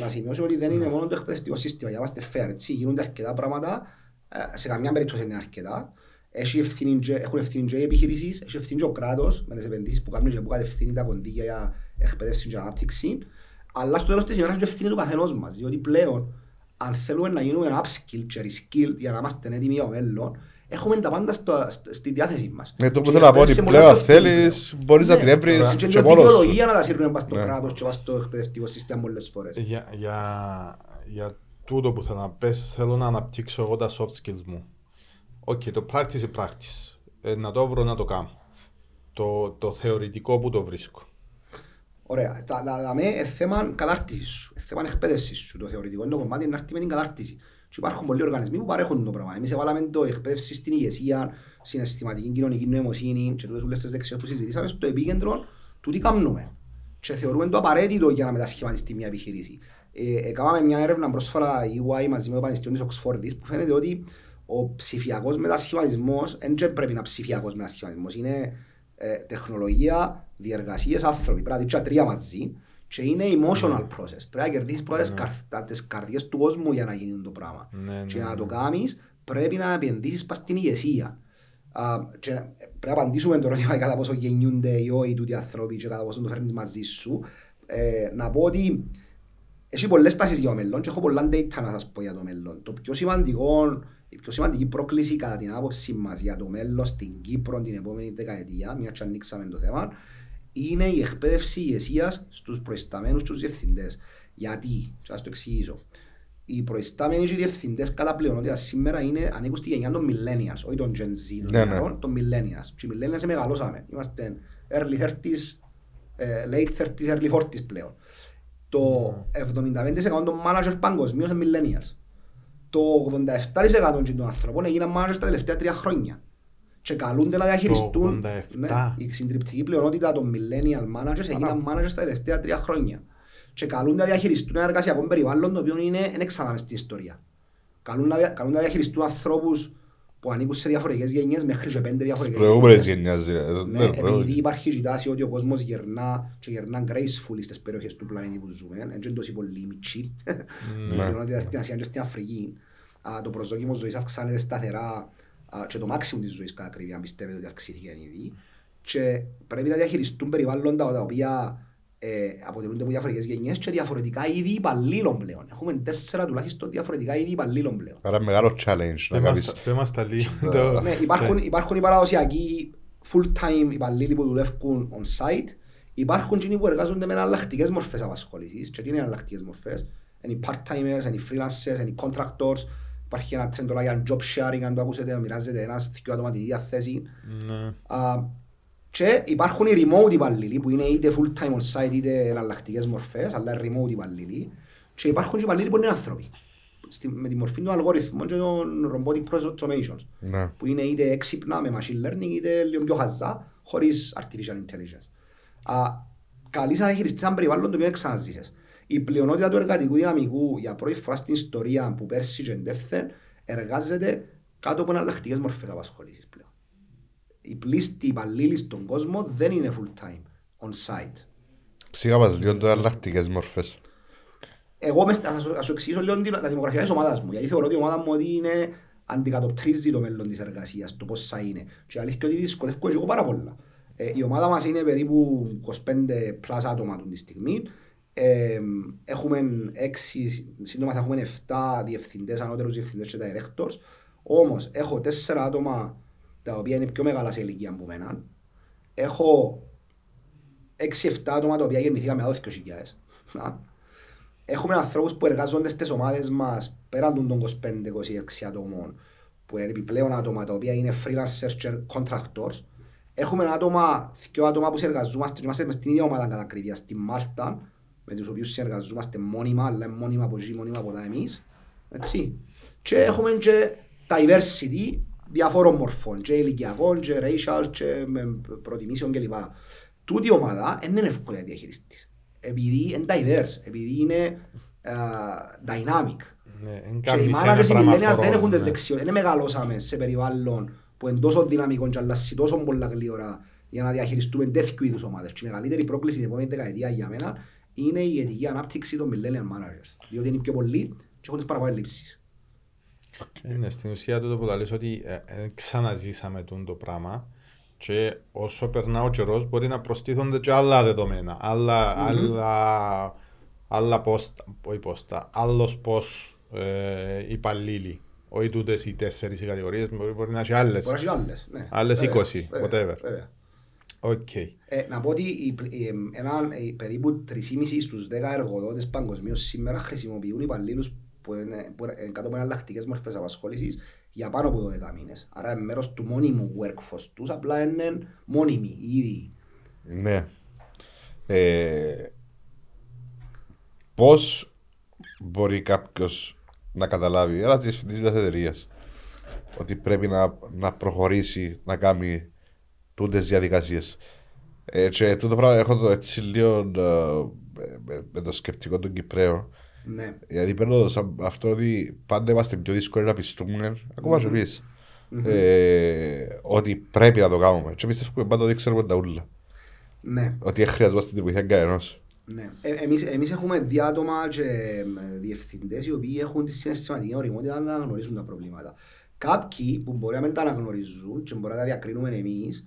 Να σημειώσω ότι δεν είναι μόνο το εκπαιδευτικό σύστημα, για να είμαστε fair, έτσι, γίνονται αρκετά πράγματα, ε, σε καμιά περίπτωση είναι αρκετά. Έχουν ευθύνη και οι επιχειρήσεις, έχει ευθύνη και ο κράτος με τις επενδύσεις που κάνουν και που κατευθύνει τα κονδύλια για εκπαίδευση και ανάπτυξη. Αλλά στο τέλος της ημέρας είναι ευθύνη του καθενός μας, διότι πλέον αν θέλουμε να γίνουμε upskill και reskill για να είμαστε έτοιμοι για το μέλλον, έχουμε τα πάντα στο, στη διάθεσή μας. Ναι, το που θέλω να πω ότι πλέον θέλεις, μπορείς να ναι, την έβρεις και μόνος σου. δικαιολογία να τα σύρνουμε στο ναι. κράτος και στο εκπαιδευτικό σύστημα πολλές φορές. Για, για, για τούτο που θέλω να πες, θέλω να αναπτύξω εγώ τα soft skills μου. Οκ, okay, το practice is practice. Ε, να το βρω να το κάνω. Το, το θεωρητικό που το βρίσκω. Ωραία. Τα, τα, τα, με θέμα κατάρτισης σου, θέμα εκπαίδευσης σου. Το θεωρητικό είναι το κομμάτι να έρθει με την κατάρτιση. Και υπάρχουν πολλοί οργανισμοί που παρέχουν το πράγμα. Εμείς έβαλαμε το εκπαίδευση στην ηγεσία, συναισθηματική κοινωνική νοημοσύνη και τούτες όλες τις δεξιότητες που συζητήσαμε στο επίκεντρο του τι κάνουμε. Και θεωρούμε το απαραίτητο για να μετασχηματιστεί μια επιχείρηση. Ε, έκαναμε μια έρευνα πρόσφατα η UI μαζί με το Πανεπιστήμιο της Οξφόρδης που φαίνεται ότι ο ψηφιακός μετασχηματισμός δεν πρέπει να ψηφιακός μετασχηματισμός. Είναι ε, τεχνολογία, διεργασίες, άνθρωποι. Πρέπει να δείξει τρία μαζί και είναι emotional ναι. process. Πρέπει να κερδίσεις πρώτες ναι. τις καρδιές του κόσμου για να γίνει το πράγμα. Ναι, και για να το κάνεις πρέπει να επενδύσεις πας στην ηγεσία. και πρέπει να απαντήσουμε το ερώτημα κατά πόσο γεννιούνται οι όχι τούτοι άνθρωποι και κατά πόσο το φέρνεις μαζί σου. Ε, να πω ότι έχει πολλές τάσεις για το μέλλον και έχω πολλά data να σας πω για το μέλλον. Το πιο σημαντικό η πιο σημαντική πρόκληση κατά την άποψη μας για το μέλλον στην Κύπρο την επόμενη δεκαετία, μιας και ανοίξαμε το θέμα, είναι η εκπαίδευση ηγεσίας στους προϊσταμένους τους διευθυντές. Γιατί, θα σα το εξηγήσω. Οι προϊστάμενοι και οι διευθυντές κατά πλειονότητα σήμερα είναι, ανήκουν στη γενιά των millennials, όχι των Gen Z, των, ναι, ναι. των millennials. Και οι millennials μεγαλώσαμε. Είμαστε early 30s, ε, late 30s, early 40s πλέον. Το 75% των managers παγκοσμίως είναι millennials. Το 87% των ανθρώπων έγιναν managers τα τελευταία τρία χρόνια. Και καλούνται να διαχειριστούν ναι, η συντριπτική πλειονότητα των millennial managers έγιναν managers τα τελευταία τρία χρόνια. Και καλούνται να διαχειριστούν ένα εργασιακό περιβάλλον το οποίο είναι εξάναμε στην ιστορία. Καλούν να, καλούν να διαχειριστούν ανθρώπους που ανήκουν σε διαφορετικές γενιές μέχρι και πέντε διαφορετικές προηγούμενες γενιές. Ναι, επειδή υπάρχει ζητάση ότι ο κόσμος γερνά και γερνά graceful στις περιοχές του πλανήτη που ζούμε, έτσι είναι τόσο πολύ μητσί, στην Ασία και στην Αφρική, το προσδόκιμο ζωής αυξάνεται σταθερά και το μάξιμο της ζωής κατά κρύβη, αν πιστεύετε ότι αυξήθηκε ήδη. Και πρέπει να διαχειριστούν περιβάλλοντα τα οποία ε, αποτελούνται από διαφορετικές γενιές και διαφορετικά είδη υπαλλήλων πλέον. Έχουμε τέσσερα τουλάχιστον διαφορετικά είδη υπαλλήλων πλέον. Άρα μεγάλο challenge να κάνεις. Είμαστε λίγο. Ναι, υπάρχουν, υπάρχουν οι παραδοσιακοί full-time υπαλλήλοι που δουλεύουν on site. Υπάρχουν και που εργάζονται με εναλλακτικές μορφές απασχόλησης. Και τι είναι εναλλακτικές μορφές; Είναι part-timers, είναι freelancers, είναι contractors, Υπάρχει ένα τρέντο για job sharing, αν το ακούσετε, μοιράζεται ένας δύο άτομα τη ίδια θέση. Ναι. Και υπάρχουν οι remote υπαλλήλοι που είναι είτε full time on site είτε εναλλακτικές μορφές, αλλά remote υπαλλήλοι. Και υπάρχουν και υπαλλήλοι που είναι άνθρωποι. Στη, με τη μορφή των αλγόριθμων και των robotic process automations. Ναι. Που είναι είτε έξυπνα με machine learning είτε λίγο πιο χαζά, χωρίς artificial intelligence. Α, καλή σαν διαχειριστής αν περιβάλλον το οποίο ξαναζήσεις η πλειονότητα του εργατικού δυναμικού για πρώτη φορά στην ιστορία που πέρσι και εντεύθεν εργάζεται κάτω από εναλλακτικές μορφές απασχολήσεις πλέον. Οι πλήστοι υπαλλήλοι στον κόσμο δεν είναι full time, on site. Ψήγα μας λίγο το εναλλακτικές μορφές. Εγώ θα σου εξηγήσω λίγο τα δημογραφία της ομάδας μου, γιατί θεωρώ ότι η ομάδα μου ότι είναι αντικατοπτρίζει το μέλλον της εργασίας, το πώς θα είναι. Και αλήθεια ότι δυσκολεύω εγώ πάρα πολλά. Ε, η ομάδα μας είναι περίπου 25 πλάσα άτομα τη στιγμή ε, έχουμε έξι, σύντομα θα έχουμε 7 διευθυντές, ανώτερους διευθυντές και directors. Όμως έχω τέσσερα άτομα τα οποία είναι πιο μεγάλα σε ηλικία από μένα. Έχω 6-7 άτομα τα οποία γεννηθήκαν με 12.000. Έχουμε ανθρώπους που εργάζονται στις ομάδες μας πέραν των 25-26 ατόμων που είναι επιπλέον άτομα τα οποία είναι freelancers και contractors. Έχουμε άτομα, δύο άτομα που συνεργαζόμαστε και είμαστε στην ίδια ομάδα κατά ακρίβεια στη Μάλτα με τους οποίους συνεργαζόμαστε μόνιμα, αλλά μόνιμα από εκεί, μόνιμα από τα εμείς. Έτσι. Και έχουμε και diversity διαφόρων μορφών, και ηλικιακών, και racial, και με προτιμήσεων κλπ. Τούτη η ομάδα δεν είναι εύκολη να διαχειριστείς. Επειδή είναι diverse, επειδή είναι uh, dynamic. Ναι, Και οι managers οι millennials δεν έχουν τις δεξιότητες. Δεν μεγαλώσαμε σε περιβάλλον που είναι τόσο δυναμικό και αλλάζει τόσο πολλά γλύωρα για να διαχειριστούμε τέτοιου είδους ομάδες. Και η μεγαλύτερη πρόκληση την επόμενη δεκαετία για μένα είναι η αιτική ανάπτυξη των millennial managers. Διότι είναι πιο πολλοί και έχουν τις παραπάνω λήψεις. Είναι στην ουσία τούτο που τα λες ότι ε, ε, ξαναζήσαμε τούτο το πράγμα και όσο περνά ο καιρός μπορεί να προστίθονται και άλλα δεδομένα, άλλα, άλλα, άλλα πόστα, όχι πόστα, άλλος πώς ε, υπαλλήλοι, όχι τούτες οι τέσσερις οι κατηγορίες, μπορεί, μπορεί να έχει άλλες, Μπορεί να έχει άλλες. ναι. άλλες Βέβαια, 20, βέβαια, whatever. βέβαια. Οκ. Ε, να πω ότι οι, πλ- οι, εμ, έναν, ε, περίπου 3,5 στους 10 εργοδότες παγκοσμίως σήμερα χρησιμοποιούν υπαλλήλους που είναι, που είναι κάτω από εναλλακτικές μορφές απασχόλησης για πάνω από 12 μήνες. Άρα είναι μέρος του μόνιμου workforce τους, απλά είναι μόνιμοι ήδη. Ναι. Ε, πώς μπορεί κάποιος να καταλάβει, ένα διευθυντής μιας εταιρείας, ότι πρέπει να, να προχωρήσει, να κάνει τούτες διαδικασίες. Ε, και τούτο πράγμα έχω το έτσι λίγο ε, με, με το σκεπτικό των Κυπρέων. Ναι. Γιατί παίρνω σαν αυτό ότι πάντα είμαστε πιο δύσκολοι να πιστούμε, ακόμα και εμείς, ε, ότι πρέπει να το κάνουμε. Και πιστεύουμε πάντα ότι ξέρουμε τα ούλα. Ναι. Ότι δεν χρειαζόμαστε τη βοήθεια κανένας. Ναι. Ε, εμείς, εμείς έχουμε δει άτομα και ε, διευθυντές οι οποίοι έχουν τη συναισθηματική οριμότητα να αναγνωρίζουν τα προβλήματα. Κάποιοι που μπορεί να μην τα αναγνωρίζουν και μπορεί να τα διακρίνουμε εμείς,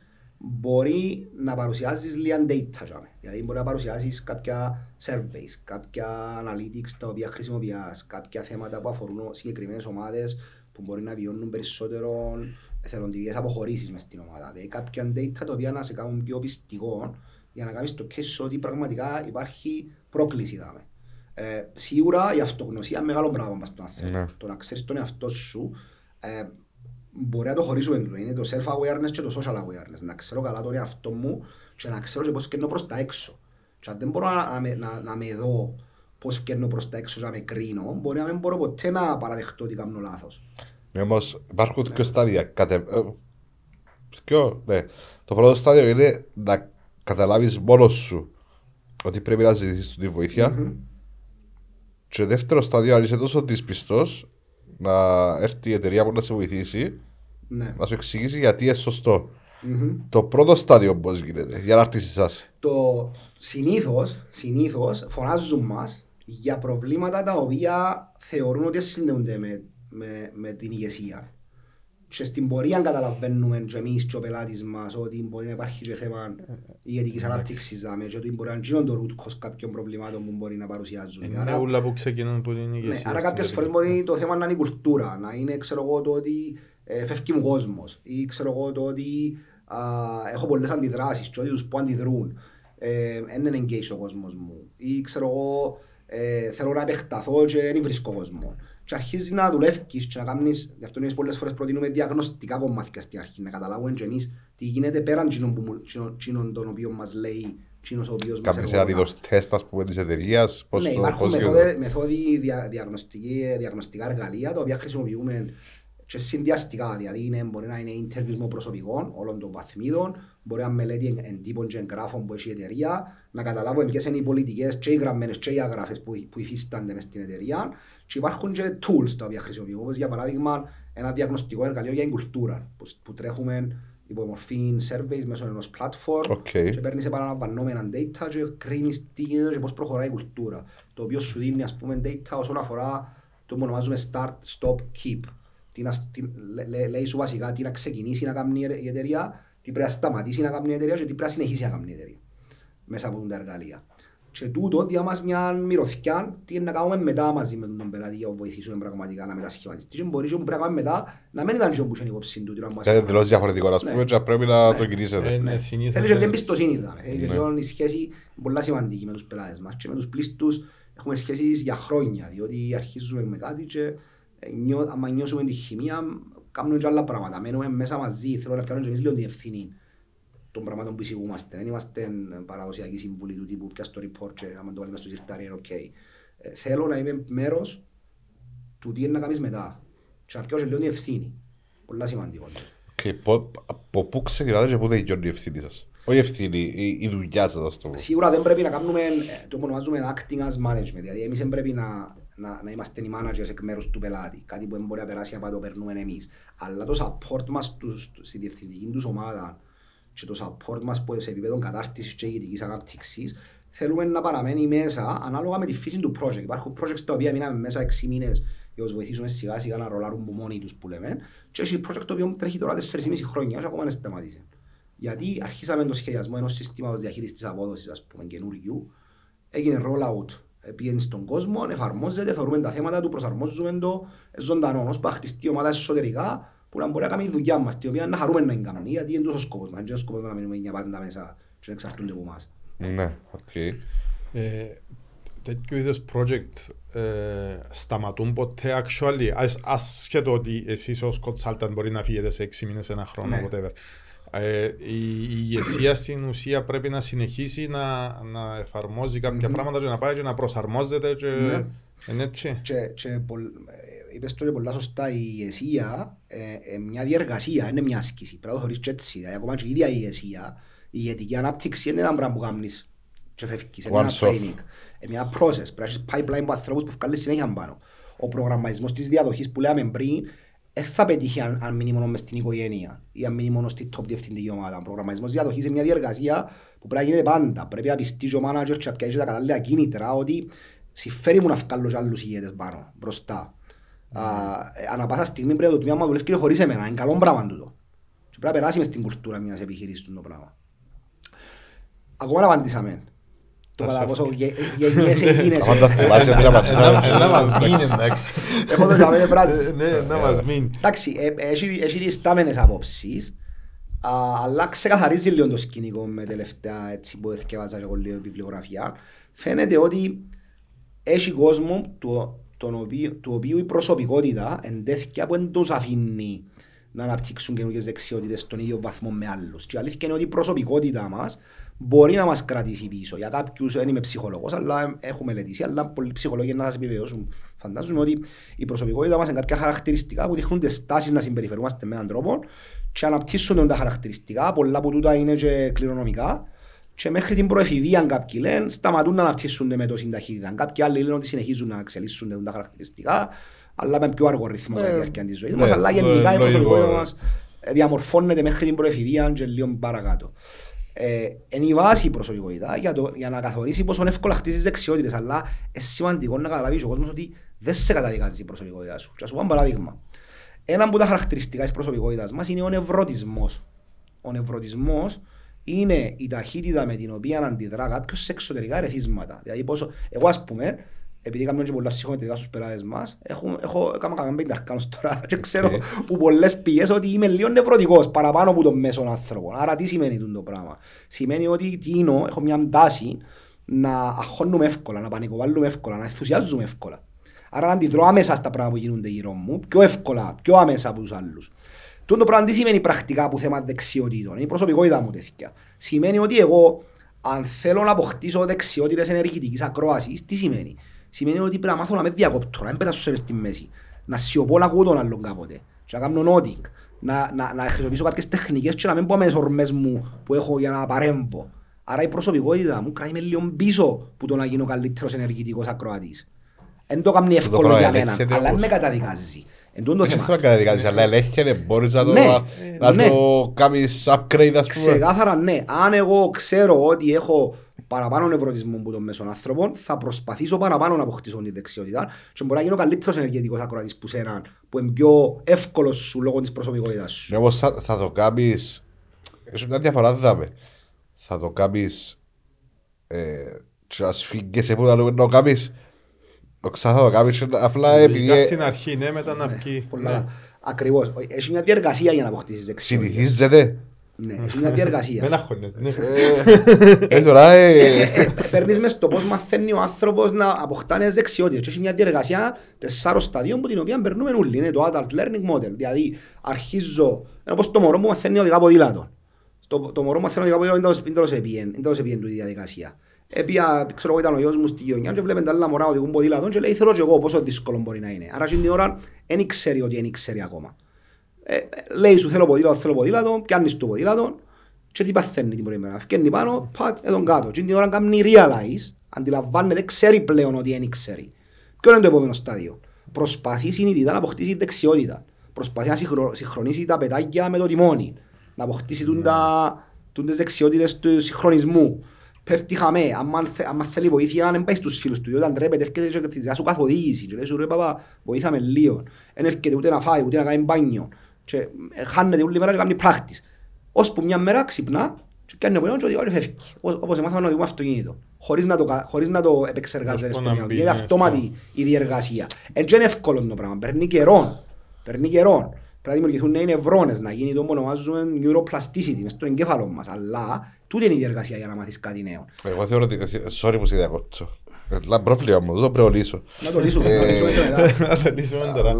μπορεί να παρουσιάζεις λίγα data. για μέ. Δηλαδή μπορεί να παρουσιάσεις κάποια surveys, κάποια analytics τα οποία χρησιμοποιάς, κάποια θέματα που αφορούν συγκεκριμένες ομάδες που μπορεί να βιώνουν περισσότερο εθελοντικές αποχωρήσεις μες στην ομάδα. Δηλαδή κάποια data τα οποία να σε κάνουν πιο πιστικό για να κάνεις το case ότι πραγματικά υπάρχει πρόκληση. Δάμε. Ε, σίγουρα η αυτογνωσία είναι μεγάλο πράγμα μας στον άνθρωπο. Ναι. Το να ξέρεις τον εαυτό σου ε, μπορεί να το χωρίσουμε τούτο. Είναι το self-awareness και το social awareness. Να ξέρω καλά τον εαυτό μου και να ξέρω και πώς φκένω προς τα έξω. Και αν δεν μπορώ να, να, με- να, να με δω πώς φκένω προς τα έξω και να με κρίνω, μπορεί να μην μπορώ ποτέ να παραδεχτώ ότι κάνω λάθος. Ναι, όμως υπάρχουν δύο στάδια. Κατε... ε, Ποιο, ναι. Το πρώτο στάδιο είναι να καταλάβεις μόνος σου ότι πρέπει να ζητήσεις τη βοήθεια. Και το δεύτερο στάδιο, αν είσαι τόσο δυσπιστός, να έρθει η εταιρεία που να σε βοηθήσει, Ναι. να σου εξηγήσει γιατί είναι σωστό. Το πρώτο στάδιο πώς γίνεται, για να έρθεις εσάς. το συνήθως, συνήθως φωνάζουν μας για προβλήματα τα οποία θεωρούν ότι συνδέονται με, με, με την ηγεσία. Και στην πορεία καταλαβαίνουμε και εμείς και ο πελάτης μας ότι μπορεί να υπάρχει και θέμα ηγετικής ανάπτυξης δάμε, και ότι μπορεί να γίνουν το root cause κάποιων προβλημάτων που μπορεί να παρουσιάζουν. Είναι Άρα- όλα που ξεκινούν που είναι ηγεσία. ναι, άρα στην κάποιες τελική. φορές μπορεί το θέμα να είναι η κουλτούρα, να είναι ξέρω εγώ το ότι ε, φεύγει μου κόσμος ή ξέρω εγώ το ότι α, έχω πολλές αντιδράσεις και ότι τους που αντιδρούν ε, δεν είναι engaged ο κόσμος μου ή ξέρω εγώ ε, θέλω να επεκταθώ και δεν βρίσκω κόσμο. Και αρχίζεις να δουλεύεις και να κάνεις, γι' αυτό εμείς πολλές φορές προτείνουμε διαγνωστικά κομμάτια στην αρχή, να καταλάβουμε και εμείς τι γίνεται πέραν τσινών που μου- τσινών- τσινών των οποίων μας λέει τσινός ο οποίος μας Κάνεις ένα εργοδοτάς. είδος τεστ, ας πούμε, της εταιρείας. Πώς Ναι, το- υπάρχουν πώς μεθόδε, γίνεται; μεθόδοι δια, διαγνωστική, διαγνωστικά εργαλεία τα οποία χρησιμοποιούμε και συνδυαστικά. Δηλαδή είναι, μπορεί να είναι interviews με προσωπικών όλων των βαθμίδων, μπορεί να είναι μελέτη εν- εντύπων και εγγράφων που έχει η εταιρεία, να καταλάβουμε ποιες είναι οι πολιτικές και οι γραμμένες και οι αγράφες που, που υφίστανται μες στην εταιρεία και υπάρχουν και tools τα οποία χρησιμοποιούμε, όπως για παράδειγμα ένα διαγνωστικό εργαλείο για την κουλτούρα που, που τρέχουμε υπό μορφή surveys μέσω ενός platform Οκ. και παίρνεις επαναλαμβανόμενα data και κρίνεις τι γίνεται και πώς προχωράει η κουλτούρα. Το οποίο σου δίνει ας πούμε data όσον αφορά το που ονομάζουμε start, stop, keep. Τι να, τι, λέ- λέ- λέει σου βασικά τι να ξεκινήσει να κάνει η εταιρεία, τι πρέπει να σταματήσει να κάνει η εταιρεία και τι πρέπει να συνεχίσει να κάνει η εταιρεία μέσα από τα εργαλεία. Και τούτο διά μας μια μυρωδιά τι είναι να κάνουμε μετά μαζί με τον πελάτη για να βοηθήσουμε πραγματικά να μετασχηματιστεί. Και μπορεί και που πρέπει να κάνουμε μετά να μην ήταν και όπου είχε υπόψη του. ότι να μας Κάτι εντελώς διαφορετικό, ας Ναι. πούμε, και πρέπει να το Ε, κινήσετε. ναι, συνήθως Θέλεις και είναι- λίγη εμπιστοσύνη δαμέ. Θέλει και Ναι. λίγο η σχέση πολλά σημαντική με τους πελάτες μας και με τους πλήστους έχουμε σχέσεις για χρόνια διότι αρχίζουμε με κάτι και ε, νιώ, άμα νιώσουμε τη χημεία κάνουμε και άλλα πράγματα. Μένουμε μέσα μαζί, θέλω να πιάνουμε και εμείς λίγο την ευθύνη των πραγμάτων που εισηγούμαστε. Δεν είμαστε παραδοσιακοί σύμβουλοι του τύπου πιάσ' το report και άμα το βάλουμε στο σιρτάρι είναι οκ. Ε, Θέλω να είμαι μέρος του τι είναι να κάνεις μετά και να πιάσω λίγο την ευθύνη. Πολλά σημαντικό. Και πο- από πού ξεκινάτε και πού τελειώνει η ευθύνη σας; Όχι η ευθύνη, η, η δουλειά σας, ας το πω. Σίγουρα δεν πρέπει να κάνουμε ε, το που ονομάζουμε acting as management. Δηλαδή, εμείς δεν πρέπει να, να, να είμαστε οι managers εκ μέρους του πελάτη. Κάτι που δεν μπορεί να περάσει από το περνούμε εμείς. Αλλά το support μας τους, στη διευθυντική τους ομάδα και το support μας που σε επίπεδο κατάρτισης και ηγετικής ανάπτυξης θέλουμε να παραμένει μέσα ανάλογα με τη φύση του project. Υπάρχουν projects τα οποία μείναμε μέσα 6 μήνες για να τους βοηθήσουμε σιγά σιγά να ρολάρουν που μόνοι τους που λέμε και έχει project το οποίο τρέχει τώρα 4,5 χρόνια και ακόμα δεν σταματήσει. Γιατί αρχίσαμε το σχεδιασμό ενός συστήματος διαχείρισης της απόδοσης, ας πούμε, καινούριου, έγινε rollout, ε, πήγαινε στον κόσμο, εφαρμόζεται, θεωρούμε τα θέματα του, προσαρμόζουμε το ε, ζωντανό, ώσπου να χτιστεί η ομάδα εσωτερικά που να μπορεί να κάνει τη δουλειά μας, τη οποία να χαρούμε να την κάνουμε, γιατί είναι τόσο σκοπός μας, είναι ο σκοπός μας να μείνουμε για πάντα μέσα και να εξαρτούνται από εμάς. Ναι, οκ. Ε, τέτοιου είδους project ε, σταματούν ποτέ actually, ας, ασχέτω ότι εσείς ως consultant μπορεί να φύγετε σε 6 μήνες, ένα χρόνο, Ναι. whatever. Ε, η, η ηγεσία στην ουσία πρέπει να συνεχίσει να, να εφαρμόζει κάποια πράγματα και να πάει και να προσαρμόζεται και Ναι. είναι έτσι. Και, και πολλ, ε, είπες το και πολλά σωστά, η ηγεσία ε, ε, μια διεργασία, είναι μια άσκηση. Πρέπει να το θεωρείς και έτσι. Δηλαδή, ακόμα και η ίδια η ηγεσία, η ηγετική ανάπτυξη είναι ένα πράγμα που κάνεις και φεύγεις. Είναι ένα Once off. training. Είναι μια process. Πρέπει να έχεις pipeline από ανθρώπους που βγάλεις συνέχεια πάνω. Ο προγραμματισμός της διαδοχής που λέμε πριν δεν θα πετύχει αν, αν μείνει μόνος μες στην οικογένεια ή αν μείνει μόνος στη top διευθυντική ομάδα. Ο προγραμματισμός διαδοχής είναι μια διεργασία που πρέπει να γίνεται πάντα. Πρέπει να πιστεί και ο manager και να πιάσει τα κατάλληλα κίνητρα ότι συμφέρει μου να βγάλω και άλλους ηγέτες πάνω, μπροστά. Α, ε, ανά πάσα στιγμή πρέπει το τμήμα μου δουλεύει και χωρίς εμένα. Είναι καλό πράγμα τούτο. Και πρέπει να περάσει μες στην κουλτούρα μιας επιχειρήσης το πράγμα. Ακόμα να απαντήσαμε. Το Τα κατά soft πόσο skills. γε- γεννιέσαι γίνεσαι. Αν τα θυμάσαι, την Ε, να- απαντήσαμε. Να μας μείνει εντάξει. Έχω το τζαμί πράσι. Ε, Ναι, να μας μείνει. Εντάξει, ε, έχει, έχει διστάμενες απόψεις, α, αλλά ξεκαθαρίζεις λίγο το σκηνικό με τελευταία έτσι που έθιεβαζα και εγώ λίγο βιβλιογραφία. Φαίνεται ότι έχει κόσμο του, τον οποίο, του οποίου η προσωπικότητα εντέθηκε που δεν τους αφήνει να αναπτύξουν καινούργιες δεξιότητες στον ίδιο βαθμό με άλλους. Και η αλήθεια είναι ότι η προσωπικότητα μας μπορεί να μας κρατήσει πίσω. Για κάποιους δεν είμαι ψυχολόγος, αλλά έχω μελετήσει, αλλά πολλοί ψυχολόγοι να σας επιβεβαιώσουν. Φαντάζομαι ότι η προσωπικότητα μας είναι κάποια χαρακτηριστικά που δείχνουν τις στάσεις να συμπεριφερούμαστε με έναν τρόπο και αναπτύσσονται τα χαρακτηριστικά. Πολλά από τούτα είναι και κληρονομικά. Και μέχρι την προεφηβεία κάποιοι λένε σταματούν να αναπτύσσονται με τόση ταχύτητα. Κάποιοι άλλοι λένε ότι συνεχίζουν να εξελίσσονται τα χαρακτηριστικά, αλλά με πιο αργό ρυθμό κατά τη διάρκεια της ζωής ναι, μας. Αλλά λο- γενικά η λογικό, προσωπικότητα ε. μας ε, διαμορφώνεται μέχρι την προεφηβεία και λίγο παρακάτω. Ε, είναι η βάση η προσωπικότητα για, το, για να καθορίσει πόσο εύκολα χτίζεις δεξιότητες, αλλά είναι σημαντικό να καταλάβεις ο κόσμος ότι δεν σε καταδικάζει η προσωπικότητα σου. Και ας σου πω ένα παράδειγμα. Ένα από τα χαρακτηριστικά της προσωπικότητας μας είναι ο νευρωτισμός. Ο νευρωτισμός είναι η ταχύτητα με την οποία αντιδρά κάποιος σε εξωτερικά ρεθίσματα. Δηλαδή πόσο, εγώ ας πούμε, επειδή κάνουμε και πολλά ψυχομετρικά στους πελάτες μας, έχω, έχω έκανα κανένα πέντε αρκάνους τώρα και ξέρω που πολλές πηγές ότι είμαι λίγο νευρωτικός παραπάνω από τον μέσον άνθρωπο. Άρα τι σημαίνει τούτο το πράγμα; Σημαίνει ότι τι είναι, έχω μια τάση να αγχώνουμε εύκολα, να πανικοβάλλουμε εύκολα, να ενθουσιάζουμε εύκολα. Άρα να αντιδρώ άμεσα στα πράγματα που γίνονται γύρω μου, πιο εύκολα, πιο άμεσα από τους άλλους. Τούτο το πράγμα τι σημαίνει πρακτικά που θέμα δεξιοτήτων, είναι η προσωπικότητα μου τέτοια. Σημαίνει ότι εγώ, αν θέλω να αποκτήσω δεξιότητες ενεργητικής ακρόασης, τι σημαίνει; Σημαίνει ότι πρέπει να μάθω να με διακόπτω, να μην πετάσω σε στη μέση. Να σιωπώ να ακούω τον άλλον κάποτε. Και να κάνω noting. Να, να, να χρησιμοποιήσω κάποιες τεχνικές και να μην πω με τις ορμές μου που έχω για να παρέμβω. Άρα η προσωπικότητα μου κρατεί με λίγο πίσω που το να γίνω καλύτερος ενεργητικός ακροατής. Δεν το κάνει εύκολο πράγμα για μένα, ελέγχεται αλλά δεν όμως. με καταδικάζει. Εν τούτο το Δεν θέμα. θέλω να καταδικάζεις, αλλά ελέγχεται, μπορείς να το, Ναι, να ναι. το κάνεις upgrade, ας πούμε. Ξεκάθαρα ναι. Αν εγώ ξέρω ότι έχω παραπάνω νευρωτισμό από τον μέσον άνθρωπο, θα προσπαθήσω παραπάνω να αποκτήσω τη δεξιότητα και μπορεί να γίνω καλύτερος ενεργετικός ακροατής που σέραν, που είναι πιο εύκολος σου λόγω της προσωπικότητας σου. Ναι, όμως θα, θα το κάνεις, έχει μια διαφορά δάμε. Θα το κάνεις ε, και να σφίγγεσαι που να λέμε να το κάνεις. Οξά θα το κάνεις και απλά επειδή Ειδικά στην αρχή, ναι, μετά να βγει. Πολλά. ναι. Ακριβώς. Έχει μια διεργασία για να αποκτήσεις δεξιότητα. συνηθίζεται. Ναι, έχει μια Με διεργασία. αγχώνεται, ναι. Ε, τώρα, ε, Παίρνεις μες στο πώς μαθαίνει ο άνθρωπος να αποκτά νέες δεξιότητες. Και έχει μια διεργασία τεσσάρων σταδίων που την οποία περνούμε όλοι. Είναι το adult learning model. Δηλαδή αρχίζω, είναι όπως το μωρό που μαθαίνει οδηγά ποδήλατο. Το, το μωρό που μαθαίνει οδηγά ποδήλατο δεν το σε πιέν, δεν το σε πιέν του η διαδικασία. Επία, ξέρω εγώ ήταν ο γιος μου στη γειτονιά και βλέπουν τα άλλα μωρά οδηγούν ποδήλατο και λέει θέλω και εγώ πόσο δύσκολο μπορεί να είναι. Άρα στην την ώρα δεν ξέρει ότι δεν ξέρει ακόμα. Ε, λέει σου θέλω ποδήλατο, θέλω ποδήλατο, πιάνεις το ποδήλατο και τι παθαίνεις την πρώτη μέρα. Φκένει πάνω, πατ, εδώ κάτω. Και την ώρα κάνει realize, αντιλαμβάνεται, ξέρει πλέον ότι δεν ξέρει. Ποιο είναι το επόμενο στάδιο; Προσπαθεί συνειδητά να αποκτήσει δεξιότητα. Προσπαθεί να συγχρονίσει τα πετάκια με το τιμόνι. Να αποκτήσει mm. τα, τις δεξιότητες του συγχρονισμού. Πέφτει χαμέ, άμα θέλει βοήθεια, δεν πάει στους φίλους του, όταν τρέπεται, έρχεται και τη σου καθοδήγηση και λέει σου ρε παπά, βοήθαμε λίγο. Δεν έρχεται ούτε να φάει, ούτε να κάνει μπάνιο. Και χάνεται όλη μέρα και κάνει πράκτης. Ώσπου μια μέρα ξυπνά και κάνει ο και όλοι φεύγει. Όπως εμάθαμε να οδηγούμε αυτοκίνητο. Χωρίς να το, χωρίς να το επεξεργάζεται στο μυαλό. Είναι αυτόματη η διεργασία. Έτσι είναι εύκολο το πράγμα. Παίρνει καιρό. Παίρνει καιρό. Πρέπει να δημιουργηθούν νέοι νευρώνες, να γίνει το που ονομάζουμε neuroplasticity μες στο εγκέφαλο μας. Αλλά τούτη είναι η διεργασία για να μάθεις κάτι νέο. Εγώ θεωρώ ότι, sorry που σε διακόψω. Λά πρόβλημα μου, το πρέπει να λύσω. Να το λύσουμε, να το λύσουμε μετά. Να το λύσουμε τώρα.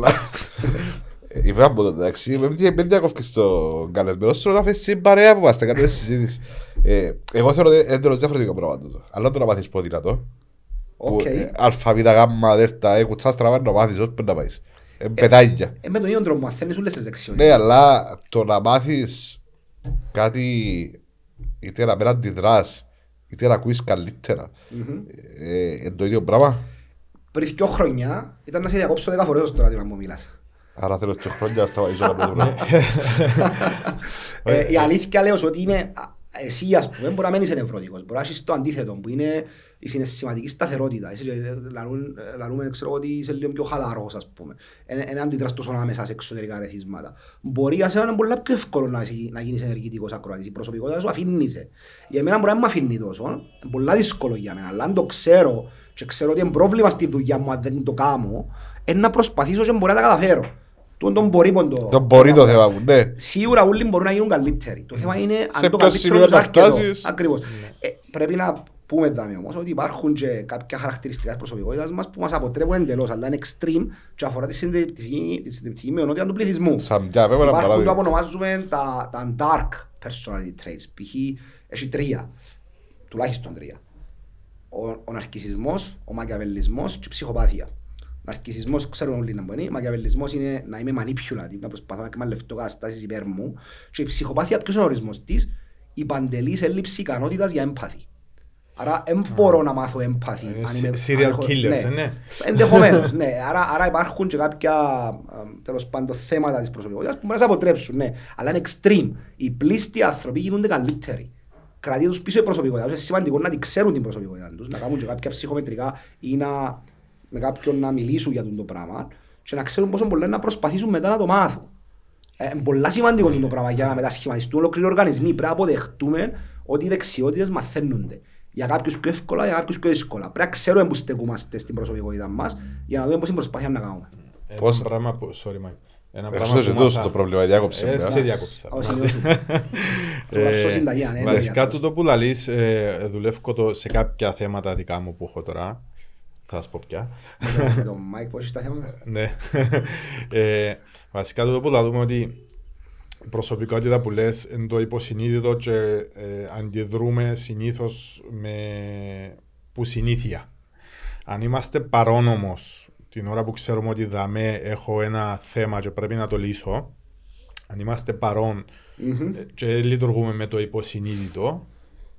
Είπα από το εντάξει, με διακόφηκες το καλεσμένο σου να φέσεις παρέα που μας, κάνουμε συζήτηση. Ε, εγώ θεωρώ ότι είναι εντελώς διαφορετικό πράγμα τούτο. Αλλά το να μάθεις ποδήλατο, ε, αλφα, β, γάμμα, δέρτα, κουτσάς τραβά να μάθεις όσο πρέπει να πάεις. Ε, πετάγια. Ε, με τον ίδιο τρόπο μαθαίνεις όλες τις δεξιότητες. Ναι, αλλά το να μάθεις κάτι, είτε να μην αντιδράς, είτε να ακούεις καλύτερα, είναι το ίδιο πράγμα. Πριν δυο χρόνια ήταν να σε διακόψω δέκα φορές τώρα να μου μιλάς. Άρα θέλω και χρόνια να σταματήσω να το Η αλήθεια λέω ότι είναι εσύ ας πούμε μπορεί να μένεις νευρώτικος, μπορεί να έχεις το αντίθετο που είναι η συναισθηματική σταθερότητα. Εσύ λαλούμε ξέρω ότι είσαι λίγο πιο χαλαρός ας πούμε. Ένα αντιδράς τόσο άμεσα σε εξωτερικά ρεθίσματα. Μπορεί για σένα να είναι πολύ πιο εύκολο να, να γίνεις ενεργητικός ακροατής. Η προσωπικότητα σου αφήνει Για μένα μπορεί να μην αφήνει τόσο. Είναι πολύ δύσκολο για μένα. Αλλά αν το ξέρω και ξέρω ότι είναι πρόβλημα στη δουλειά μου αν δεν το κάνω, είναι να προσπαθήσω και μπορεί να τα καταφέρω. Τον μπορεί ποντο. Τον μπορεί το θέμα μου, ναι. Σίγουρα όλοι μπορούν να γίνουν καλύτεροι. Το θέμα είναι αν το καλύτερο είναι αρκετό. Ακριβώς. Ε, πρέπει να πούμε δάμε όμως ότι υπάρχουν και κάποια χαρακτηριστικά της προσωπικότητας μας που μας αποτρέπουν εντελώς, αλλά είναι extreme και αφορά τη συντριπτική μειονότητα του πληθυσμού. Υπάρχουν το απονομάζουμε τα, τα dark personality traits, π.χ. έχει τρία, τουλάχιστον τρία. Ο, ο ναρκισισμός, ο μακιαβελισμός και η ψυχοπάθεια. Ναρκισισμός ξέρουμε όλοι να μπορεί, μακιαβελισμός είναι να είμαι manipulative, να προσπαθώ να εκμεταλλευτώ καταστάσεις υπέρ μου και η ψυχοπάθεια ποιος είναι ο ορισμός της, η παντελής έλλειψη ικανότητας για έμπαθη. Άρα δεν μπορώ να μάθω έμπαθη. Serial killers, ναι. Ενδεχομένως, ναι. Άρα, άρα υπάρχουν και κάποια τέλος πάντων θέματα της προσωπικότητας που μπορεί να σε αποτρέψουν, ναι. Αλλά είναι extreme. Οι πλήστοι άνθρωποι γίνονται καλύτεροι. Κρατεί τους πίσω η προσωπικότητα. Είναι σημαντικό να την ξέρουν την προσωπικότητα τους, να κάνουν και κάποια ψυχομετρικά ή να με κάποιον να μιλήσουν για το πράγμα και να ξέρουν πόσο πολλά να προσπαθήσουν μετά να το μάθουν. Ε, πολλά σημαντικό είναι το πράγμα για να μετασχηματιστούν ολόκληροι οργανισμοί. Πρέπει να αποδεχτούμε ότι οι δεξιότητες μαθαίνονται. Για κάποιους πιο εύκολα, για κάποιους πιο δύσκολα. Πρέπει να ξέρουμε που στεκούμαστε στην προσωπικότητα μας για να δούμε πώς είναι προσπάθεια να κάνουμε. Πώς; πράγμα που... Sorry, Mike. Ένα πράγμα που μάθα... το πρόβλημα, διάκοψε. Ε, σε διάκοψα. Ναι, βασικά τούτο που λαλείς, ε, δουλεύω σε κάποια θέματα δικά μου που έχω τώρα θα σας πω πια. Με τον Μάικ πώς τα θέματα. Ναι. Ε, βασικά το που δούμε ότι η προσωπικότητα που λες είναι το υποσυνείδητο και ε, αντιδρούμε συνήθως με που συνήθεια. Αν είμαστε παρόν όμως την ώρα που ξέρουμε ότι δαμέ έχω ένα θέμα και πρέπει να το λύσω, αν είμαστε παρόν mm-hmm. και λειτουργούμε με το υποσυνείδητο,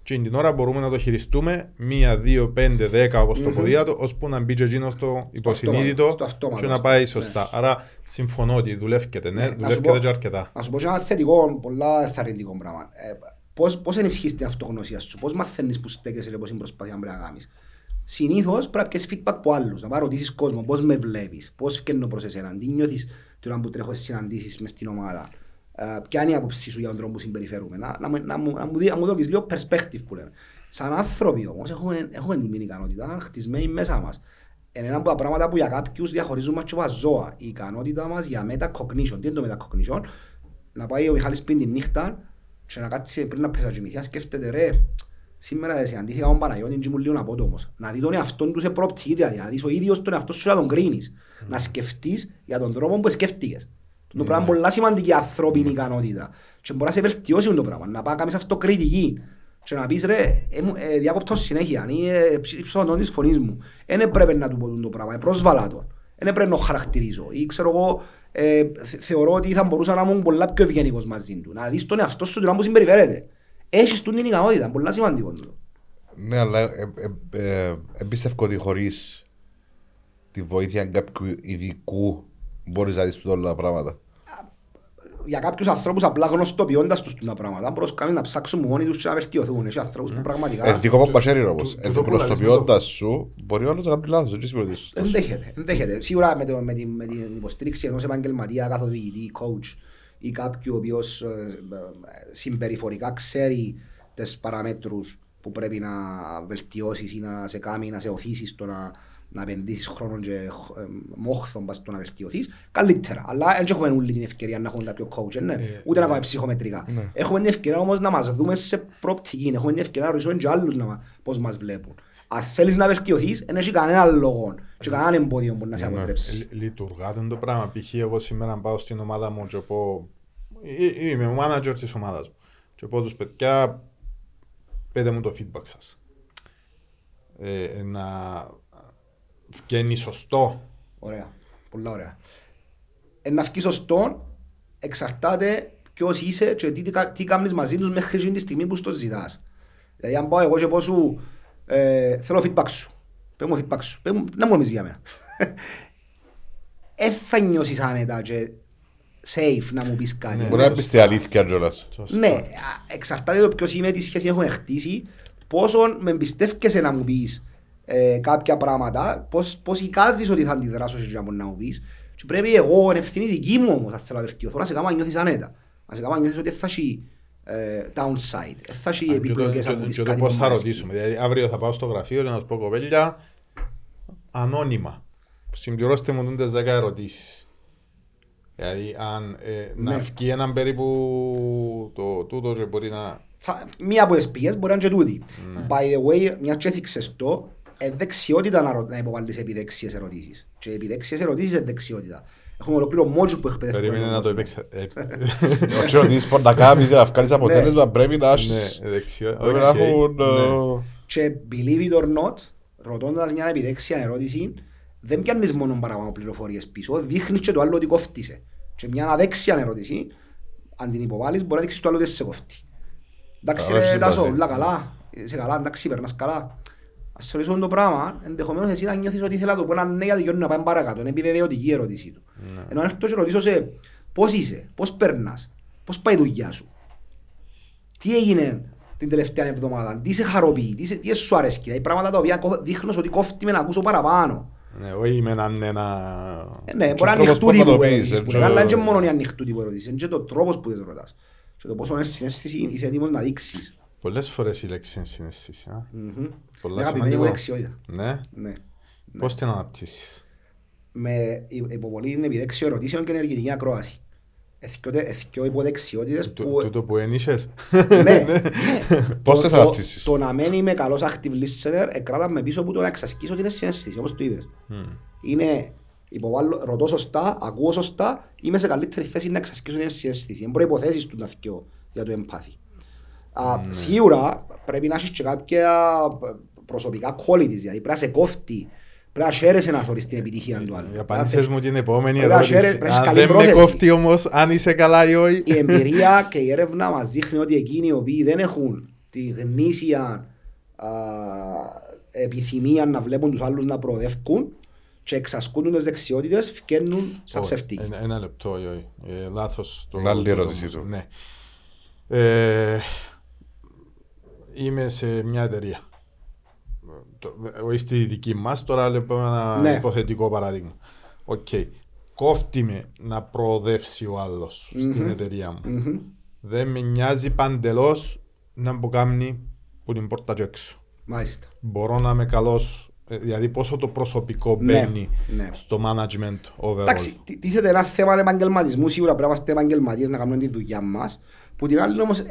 και την ώρα μπορούμε να το χειριστούμε μία, δύο, πέντε, δέκα όπως το ποδήλατο ώσπου να μπει και εκείνος στο υποσυνείδητο και να πάει σωστά. Ναι. Άρα συμφωνώ ότι δουλεύκεται, ναι, δουλεύκεται και αρκετά. Να σου πω και ένα θετικό, πολλά εθαρρυντικό πράγμα. Ε, πώς, πώς ενισχύεις την αυτογνωσία σου, πώς μαθαίνεις που στέκεσαι και πώς είναι προσπάθεια να κάνεις. Συνήθως πρέπει να πιέσεις feedback από άλλους, να ρωτήσεις κόσμο πώς με βλέπεις, πώς φκένω προς εσένα, τι νιώθεις τώρα που τρέχω συναντήσεις μες στην ομάδα. Ε, ποια είναι η άποψή σου για τον τρόπο που συμπεριφέρουμε. Να, να, να, μου, να, μου, να μου δώσεις λίγο perspective που λέμε. Σαν άνθρωποι όμως έχουμε, έχουμε την ικανότητα χτισμένη μέσα μας. Είναι ένα από τα πράγματα που για κάποιους διαχωρίζουν μας και από ζώα. Η ικανότητα μας για metacognition. Τι είναι το metacognition. Να πάει ο Μιχάλης πριν τη νύχτα και να κάτσει πριν να πέσει κοιμηθιά σκέφτεται ρε Σήμερα συναντήθηκα τον Παναγιώτη και ήμουν λίγο απότομος. Να δει τον εαυτόν του σε προοπτική, δηλαδή να δεις ο ίδιος τον εαυτό σου να τον κρίνεις. Mm. Να σκεφτείς για τον τρόπο που σκέφτηκες. Το πράγμα είναι πολλά σημαντική ανθρώπινη ικανότητα. Και μπορεί να σε βελτιώσει το πράγμα, να πάει να κάνεις αυτοκριτική. Και να πεις ρε, ε, διάκοπτω συνέχεια, είναι υψηλό της φωνής μου. Δεν πρέπει να του πω το πράγμα, πρόσβαλα τον. Δεν πρέπει να χαρακτηρίζω. Ή ξέρω εγώ, ε, θεωρώ ότι θα μπορούσα να ήμουν πολλά πιο ευγενικός μαζί του. Να δεις τον εαυτό σου του να μου συμπεριφέρεται. Έχεις του την ικανότητα, πολλά σημαντικό. Ναι, αλλά ε, ε, εμπιστεύω ότι χωρίς τη βοήθεια κάποιου ειδικού μπορείς να δεις όλα τα πράγματα για κάποιους ανθρώπους απλά γνωστοποιώντας τους τα πράγματα μπορείς να ψάξουν μόνοι τους και να βελτιωθούν. Έχει ανθρώπους που πραγματικά... Ε, δικό παπασέρι όμως. Ε, γνωστοποιώντας σου μπορεί όλος να κάνει λάθος. Ενδέχεται. Ενδέχεται. Σίγουρα με, το, με, την, με την υποστήριξη ενός επαγγελματία, καθοδηγητή, coach ή κάποιου ο οποίος ε, συμπεριφορικά ξέρει τις παραμέτρους που πρέπει να βελτιώσεις ή να σε κάνει, να σε οθήσεις στο να να επενδύσεις χρόνο και ε, μόχθον πας στο να βελτιωθείς, καλύτερα. Αλλά δεν έχουμε όλη την ευκαιρία να έχουμε κάποιο coach, ναι. Ε, ούτε να πάμε ψυχομετρικά. Ναι. Έχουμε την ευκαιρία όμως να μας δούμε σε προοπτική, έχουμε την ευκαιρία να ρωτήσουμε και άλλους να, πώς μας βλέπουν. Αν θέλεις να βελτιωθείς, δεν έχει κανένα λόγο και κανένα εμπόδιο που να σε ναι. αποτρέψει. Λειτουργά το πράγμα. Π.χ. εγώ σήμερα πάω στην ομάδα μου και πω είμαι ο manager της ομάδας μου και πω τους παιδιά πέτε μου το feedback σας. Ε, να βγαίνει σωστό. Ωραία. Πολλά ωραία. Ε, να βγει σωστό εξαρτάται ποιος είσαι και τι, τι κάνεις μαζί τους μέχρι τη στιγμή που στο ζητάς. Δηλαδή αν πάω εγώ και πω σου ε, θέλω feedback σου. Πες μου feedback σου. Πες μου, να μου νομίζεις για μένα. Ε, θα νιώσεις άνετα και safe να μου πεις κάτι. Μπορεί να πεις τη αλήθεια κιόλας. Ναι, εξαρτάται το ποιος είμαι, τι σχέση έχουμε χτίσει, πόσο με εμπιστεύκεσαι να μου πεις ε, κάποια πράγματα, πώς, πώς εικάζεις ότι θα αντιδράσω σε να μου πεις και πρέπει εγώ, είναι ευθύνη δική μου όμως, θα θέλω να βελτιωθώ, να σε κάνω να νιώθεις ανέτα. Να σε κάνω να νιώθεις ότι θα έχει ε, downside, θα έχει επιπλοκές αν μου πεις κάτι πώς θα ρωτήσουμε, δηλαδή αύριο θα πάω στο γραφείο και να σου πω κοπέλια ανώνυμα. Συμπληρώστε μου τις 10 ερωτήσεις. Δηλαδή αν ε, ναι. να βγει έναν περίπου το τούτο και μπορεί να... Θα, μία από τις πηγές μπορεί να είναι και τούτη. Ναι. By the way, μια και έθιξες το, ε, δεξιότητα να, να υποβάλεις επιδεξίες ερωτήσεις. Και επιδεξίες ερωτήσεις είναι δεξιότητα. Έχουμε ολόκληρο μότσου που εκπαιδεύουμε. Περίμενε να το έπαιξε. Όχι ότι είσαι να κάνεις να βγάλεις αποτέλεσμα ναι. πρέπει να έχεις... Ναι, δεξιότητα. Πρέπει να έχουν... Ναι. Και believe it or not, ρωτώντας μια επιδεξία ερώτηση, δεν πιάνεις μόνο παραπάνω πληροφορίες πίσω, δείχνεις και το άλλο ότι κόφτησε. Και μια αδέξια ερώτηση, αν την υποβάλεις, μπορεί να δείξεις το άλλο ότι σε κόφτει. Εντάξει ρε Τάσο, όλα καλά, είσαι καλά, εντάξει, περνάς καλά. Ας ρωτήσω το πράγμα, ενδεχομένως εσύ να νιώθεις ότι ήθελα να το πω ένα ναι γιατί να πάμε παρακάτω, είναι επιβεβαιωτική η ερώτησή του. Ναι. Ενώ αν έρθω και ρωτήσω σε πώς είσαι, πώς περνάς, πώς πάει η δουλειά σου, τι έγινε την τελευταία εβδομάδα, τι σε χαροποιεί, τι, σε, τι σου αρέσει, δηλαδή πράγματα τα οποία δείχνω ότι κόφτει με να ακούσω παραπάνω. Ναι, όχι με έναν ένα... Ναι, μπορεί να ανοιχτού τύπου ερωτήσεις, αλλά είναι και μόνο η ανοιχτού τύπου ερωτήσεις, είναι και το τρόπος που τις ρωτάς. Και το πόσο είναι συνέστηση είσαι έτοιμος να δείξεις. Πολλές φορές η λέξη είναι συνέστηση. Πολλά αγαπημένη μου δεξιότητα. Ναι. ναι. Πώς την αναπτύσσεις; Με υποβολή είναι επιδέξιο ερωτήσεων και ενεργητική ακρόαση. Εθικιό υποδεξιότητες που... Τούτο που ένιξες; Ναι. ναι. Πώς τις αναπτύσσεις; Το να μένει με καλός active listener εκράτα με πίσω που το να εξασκήσω την συνέστηση, όπως το είπες. Είναι υποβάλλω, ρωτώ σωστά, ακούω σωστά, είμαι σε καλύτερη θέση να εξασκήσω την συνέστηση. Είναι προϋποθέσεις του να για το εμπάθη. Ναι. Σίγουρα πρέπει να έχεις και κάποια προσωπικά qualities, δηλαδή πρέπει να σε κόφτει, πρέπει να χαίρεσαι να θωρείς την επιτυχία του άλλου. Απάντησες μου την επόμενη ερώτηση. Αν δεν με κόφτει όμως, αν είσαι καλά ή όχι. Η εμπειρία και η έρευνα μας δείχνει ότι εκείνοι οι οποίοι δεν έχουν τη γνήσια επιθυμία να βλέπουν τους άλλους να προοδεύουν και εξασκούν τις δεξιότητες, φκένουν σαν ψευτικοί. Ένα λεπτό, όχι. Ε, λάθος. Άλλη ερώτηση του. Ναι. Ε, είμαι σε μια εταιρεία. Όχι στη δική μας, τώρα λέμε ένα ναι. υποθετικό παράδειγμα. Οκ. Okay. Κόφτει με να προοδεύσει ο άλλος mm-hmm. στην εταιρεία μου. Mm-hmm. Δεν με νοιάζει παντελώς να μου κάνει που την πόρτα και έξω. Μάλιστα. Μπορώ να είμαι καλός, ε, δηλαδή πόσο το προσωπικό ναι, μπαίνει ναι. στο management overall. Εντάξει, τίθεται ένα θέμα επαγγελματισμού, σίγουρα πρέπει να είμαστε επαγγελματίες να κάνουμε τη δουλειά μας. Που την άλλη όμως,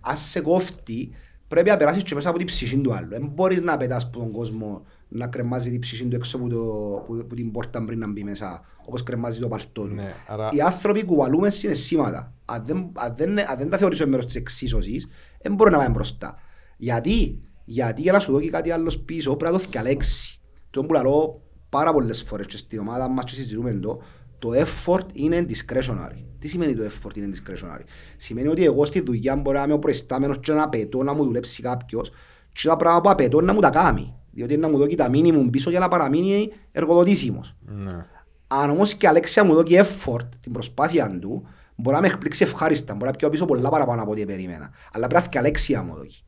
αν σε κόφτει, πρέπει να περάσεις και μέσα από την ψυχή του άλλου. Δεν μπορείς να πετάς από τον κόσμο να κρεμάζει την ψυχή του έξω από, το, που, που την πόρτα πριν να μπει μέσα, όπως κρεμάζει το παλτό του. Ναι, άρα... Οι άνθρωποι κουβαλούμε συναισθήματα. Αν δεν, αν δεν, αν δεν τα θεωρήσω μέρος της εξίσωσης, δεν μπορεί να πάει μπροστά. Γιατί, γιατί για να σου δω και κάτι άλλο πίσω πρέπει να το θυκαλέξει. Το που λέω πάρα πολλές φορές και στην ομάδα μας και συζητούμε το, το effort είναι discretionary. Τι σημαίνει το effort είναι discretionary; Σημαίνει ότι εγώ στη δουλειά μπορώ να είμαι ο προϊστάμενος και να απαιτώ να μου δουλέψει κάποιος και τα πράγματα που απαιτώ να μου τα κάνει. Διότι να μου δώσει τα minimum πίσω για να παραμείνει εργοδοτήσιμος. Ναι. Αν όμως και η Αλέξια μου δώσει effort, την προσπάθεια του, μπορεί να με εκπλήξει ευχάριστα, μπορεί να πιω πίσω πολλά παραπάνω από ό,τι περίμενα. Αλλά πρέπει να και Αλέξια μου δώσει.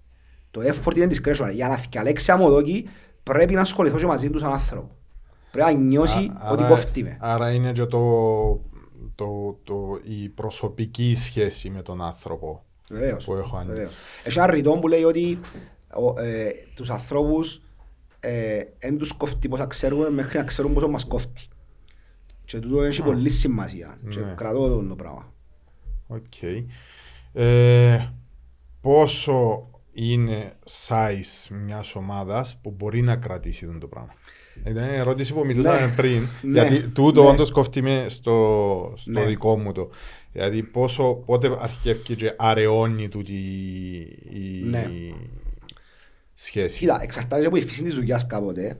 Το effort είναι discretionary. Για να και Αλέξια μου δώσει, πρέπει να ασχοληθώ και μαζί τους σαν άνθρωπο. Πρέπει να νιώσει Α- ότι άρα- κόφτει με. Άρα είναι και το, το, το, η προσωπική σχέση με τον άνθρωπο Βεβαίως. που έχω αν... Βεβαίως. Έχει ένα ρητό που λέει ότι ο, ε, τους ανθρώπους ε, εν τους κόφτει πόσα ξέρουμε μέχρι να ξέρουν πόσο μας κόφτει. Και τούτο έχει πολύ σημασία. Και Ναι. κρατώ το, το πράγμα. Οκ. Ε, πόσο είναι size μιας ομάδας που μπορεί να κρατήσει αυτό το πράγμα; Ήταν η ερώτηση που μιλούσαμε Ναι. πριν. Ναι. Γιατί τούτο Ναι. όντως κόφτει με στο, στο Ναι. δικό μου το. Δηλαδή πόσο, πότε αρχίζει και αραιώνει τούτη η Ναι. σχέση. Κοίτα, εξαρτάται και από η φύση της δουλειάς κάποτε.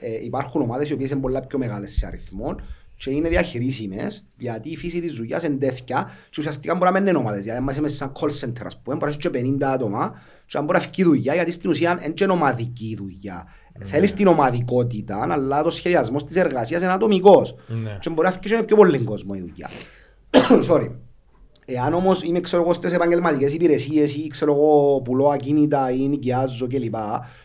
Ε, υπάρχουν ομάδες οι οποίες είναι πολλά πιο μεγάλες σε αριθμό και είναι διαχειρίσιμες γιατί η φύση της δουλειάς είναι τέτοια και ουσιαστικά μπορεί να μην είναι ομάδες. Δηλαδή, αν είμαστε μέσα σε ένα call center, ας πούμε, μπορείς να έχει και 50 άτομα και αν μπορεί να φύγει δουλειά γιατί στην ουσία είναι και ομαδική δουλειά. Θέλεις την ομαδικότητα, αλλά το σχεδιασμό της εργασίας είναι ατομικός. Ναι. Και μπορεί να φύγει και με πιο πολύ κόσμο η δουλειά. Sorry. Εάν όμως είμαι ξέρω εγώ στις επαγγελματικές υπηρεσίες ή ξέρω εγώ πουλώ ακίνητα ή νοικιάζω κλπ.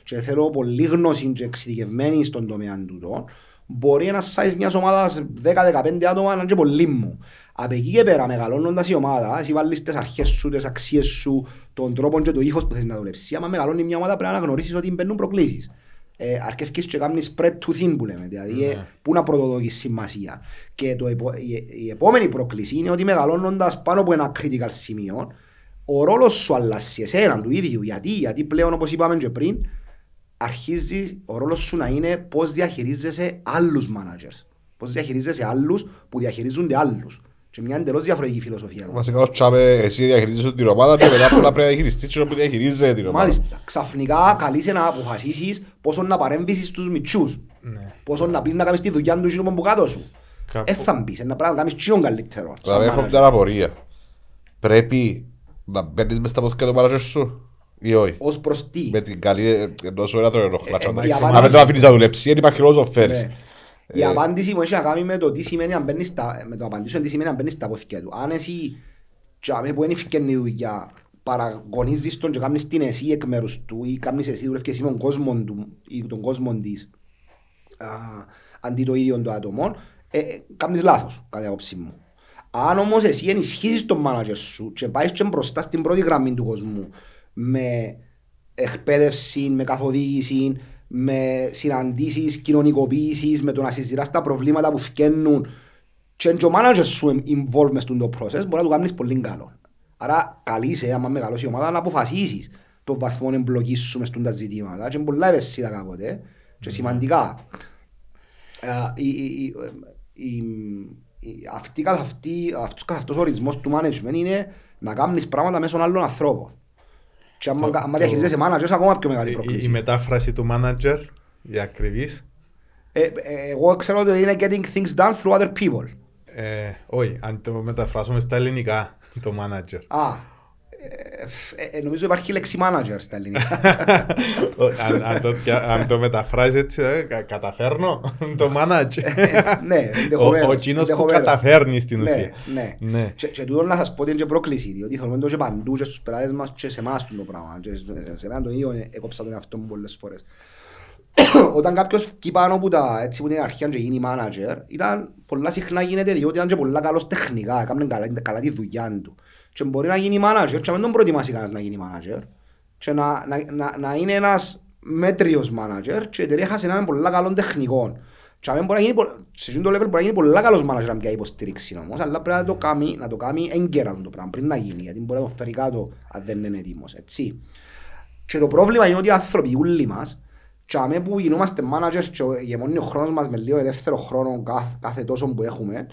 Και θέλω πολύ γνώση και εξειδικευμένη στον τομέα τούτο, μπορεί ένας size μιας ομάδας 10-15 άτομα να είναι και πολύ μου. Από εκεί και πέρα μεγαλώνοντας η ομάδα, εσύ βάλεις τις αρχές σου, τις αξίες σου, τον τρόπο και το ύφος που θες να δουλέψεις. Άμα μεγαλώνει μια ομάδα πρέπει να γνωρίσεις ότι μπαίνουν προκλήσεις. Ε, αρκεύκεις και κάνεις spread to thin που λέμε, δηλαδή ε, πού να πρωτοδοκείς σημασία. Και το, επο- η, η επόμενη πρόκληση είναι ότι μεγαλώνοντας πάνω από ένα critical σημείο, ο ρόλος σου αλλάζει εσένα του ίδιου. Γιατί, γιατί πλέον όπως είπαμε και πριν, αρχίζει ο ρόλος σου να είναι πώς διαχειρίζεσαι άλλους managers. Πώς διαχειρίζεσαι άλλους που διαχειρίζονται άλλους. Και μια εντελώς διαφορετική φιλοσοφία. Βασικά ως τσάμε εσύ διαχειρίζεσαι την ομάδα και μετά πολλά πρέπει να διαχειριστείς και που διαχειρίζεται την ομάδα. Μάλιστα. Ξαφνικά καλείσαι να αποφασίσεις πόσο να παρέμβεις στους μητσούς. Ναι. Πόσο να πεις να κάνεις τη δουλειά του εκείνου που κάτω σου. Κάπου- Ε, θα μπεις, είναι να πρέπει να κάνεις τσίνον καλύτερο. σαν Δηλαδή έχω manager. μια απορία. Πρέπει να μπαίνεις μες στα πόθηκα του μάνατζερ σου ή όχι; Ως προς τι; Με την καλή ενώ σου ένα το ενοχλά. Ε, Αν η δεν απάντηση- το αφήνεις να δουλέψει, δεν υπάρχει λόγος να το φέρεις. Ναι. Η απάντηση μου έχει να κάνει με το τι σημαίνει αν μπαίνεις στα, με το απαντήσω τι σημαίνει αν μπαίνεις στα πόθηκια του. Αν εσύ τσάμε που είναι ευκαινή δουλειά παραγωνίζεις τον και κάνεις την εσύ εκ μέρους του ή κάνεις εσύ δουλεύκες εσύ με τον κόσμο του ή τον κόσμο της α, αντί το ίδιο το άτομο, ε, ε, κάνεις λάθος κατά την άποψη μου. Αν όμως εσύ ενισχύσεις τον μάνατζερ σου και πάεις και μπροστά στην πρώτη γραμμή του κόσμου με εκπαίδευση, με καθοδήγηση, με συναντήσεις, κοινωνικοποίησης, με το να συζητάς τα προβλήματα που φκαίνουν και και ο manager σου involved μες στον το process, μπορεί να το κάνεις πολύ καλό. Άρα καλείσαι, άμα μεγαλώσει η ομάδα, να αποφασίσεις το βαθμό εμπλοκής σου μες στον τα ζητήματα και είναι πολλά ευαίσθητα κάποτε και σημαντικά. Ε, η- η- η- η- η- αυτή καθ' αυτή- αυτός καθ' αυτός ο ορισμός του management είναι να κάνεις πράγματα μέσω άλλων ανθρώπων. Και άμα, Το- άμα το- διαχειρίζεσαι manager, ακόμα πιο μεγάλη Η- Η, η πρόκληση. μετάφραση του manager, η ακριβής, Ε, ε, εγώ ξέρω ότι είναι getting things done through other people. ε, όχι, αν το μεταφράσουμε στα ελληνικά, το manager. Α, ε, ε, ε, νομίζω υπάρχει λέξη manager στα ελληνικά. αν, αν, το, αν το μεταφράζεις έτσι, ε, κα- καταφέρνω το manager. ναι, ο, ενδεχομένως, ο κοινός που ενδεχομένως. καταφέρνει στην Ναι, ουσία. ναι. Ναι. Και, και τούτο να σας πω ότι είναι και πρόκληση, διότι θέλουμε το και παντού και στους πελάτες μας και σε εμάς το πράγμα. Και σε- σε μένα τον ίδιο ε, έκοψα τον εαυτό μου πολλές φορές. Όταν κάποιος βγει πάνω από τα έτσι που είναι αρχή και γίνει manager, ήταν πολλά συχνά γίνεται διότι ήταν και πολλά καλός τεχνικά, έκανε καλά, καλά τη δουλειά του. Και μπορεί να γίνει manager και να μην τον προετοιμάσει κανένας να γίνει manager και να, να, να, να είναι ένας μέτριος manager και η εταιρεία έχασε έναν πολλά καλών τεχνικών. Και αν μπορεί να γίνει, πο- σε εκείνο το level μπορεί να γίνει πολλά καλός manager να πιάει υποστήριξη όμως, αλλά πρέπει να το κάνει, να το κάνει έγκαιρα το πράγμα πριν να γίνει, γιατί μπορεί να το φέρει κάτω αν δεν είναι έτοιμος, έτσι. Και το πρόβλημα είναι ότι οι άνθρωποι όλοι μας, και αμέ που γινόμαστε managers και γεμονεί ο χρόνος μας με λίγο ελεύθερο χρόνο κάθε, κάθε τόσο που έχουμε,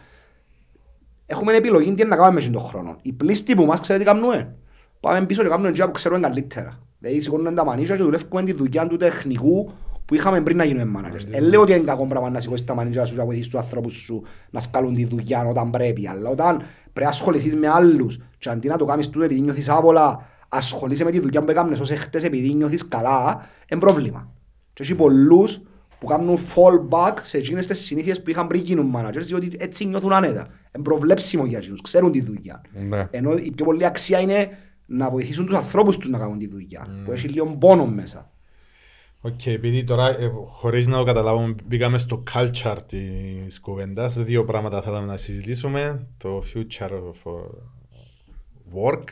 έχουμε επιλογή τι να κάνουμε με τον χρόνο. Οι πλήστοι που μας ξέρετε τι κάνουμε; Πάμε πίσω και κάνουμε τζιά που ξέρουμε καλύτερα. Δηλαδή σηκώνουμε τα μανίσια και δουλεύουμε τη δουλειά του τεχνικού που είχαμε πριν να γίνουμε managers. Ε, λέω ότι είναι κακό πράγμα να σηκώσεις τα manager σου και να βοηθήσεις τους ανθρώπους σου να βγάλουν τη δουλειά όταν πρέπει, αλλά όταν πρέπει να ασχοληθείς με άλλους και αντί να το κάνεις τούτο επειδή νιώθεις άβολα, ασχολείσαι με τη δουλειά που έκανες ως χτες επειδή νιώθεις καλά, είναι πρόβλημα. Και έχει πολλούς που κάνουν fallback σε εκείνες τις συνήθειες που είχαν πριν γίνουν managers, διότι έτσι νιώθουν άνετα. Είναι προβλέψιμο για εκείνους, ξέρουν τη δουλειά. Ναι. Ενώ η πιο πολλή αξία είναι να βοηθήσουν τους ανθρώπους τους να κάνουν τη δουλειά, που έχει λίγο πόνο μέσα. Οκ, επειδή τώρα ε, χωρίς να το καταλάβουμε μπήκαμε στο culture της κουβέντας, δύο πράγματα θέλαμε να συζητήσουμε, το future of uh, work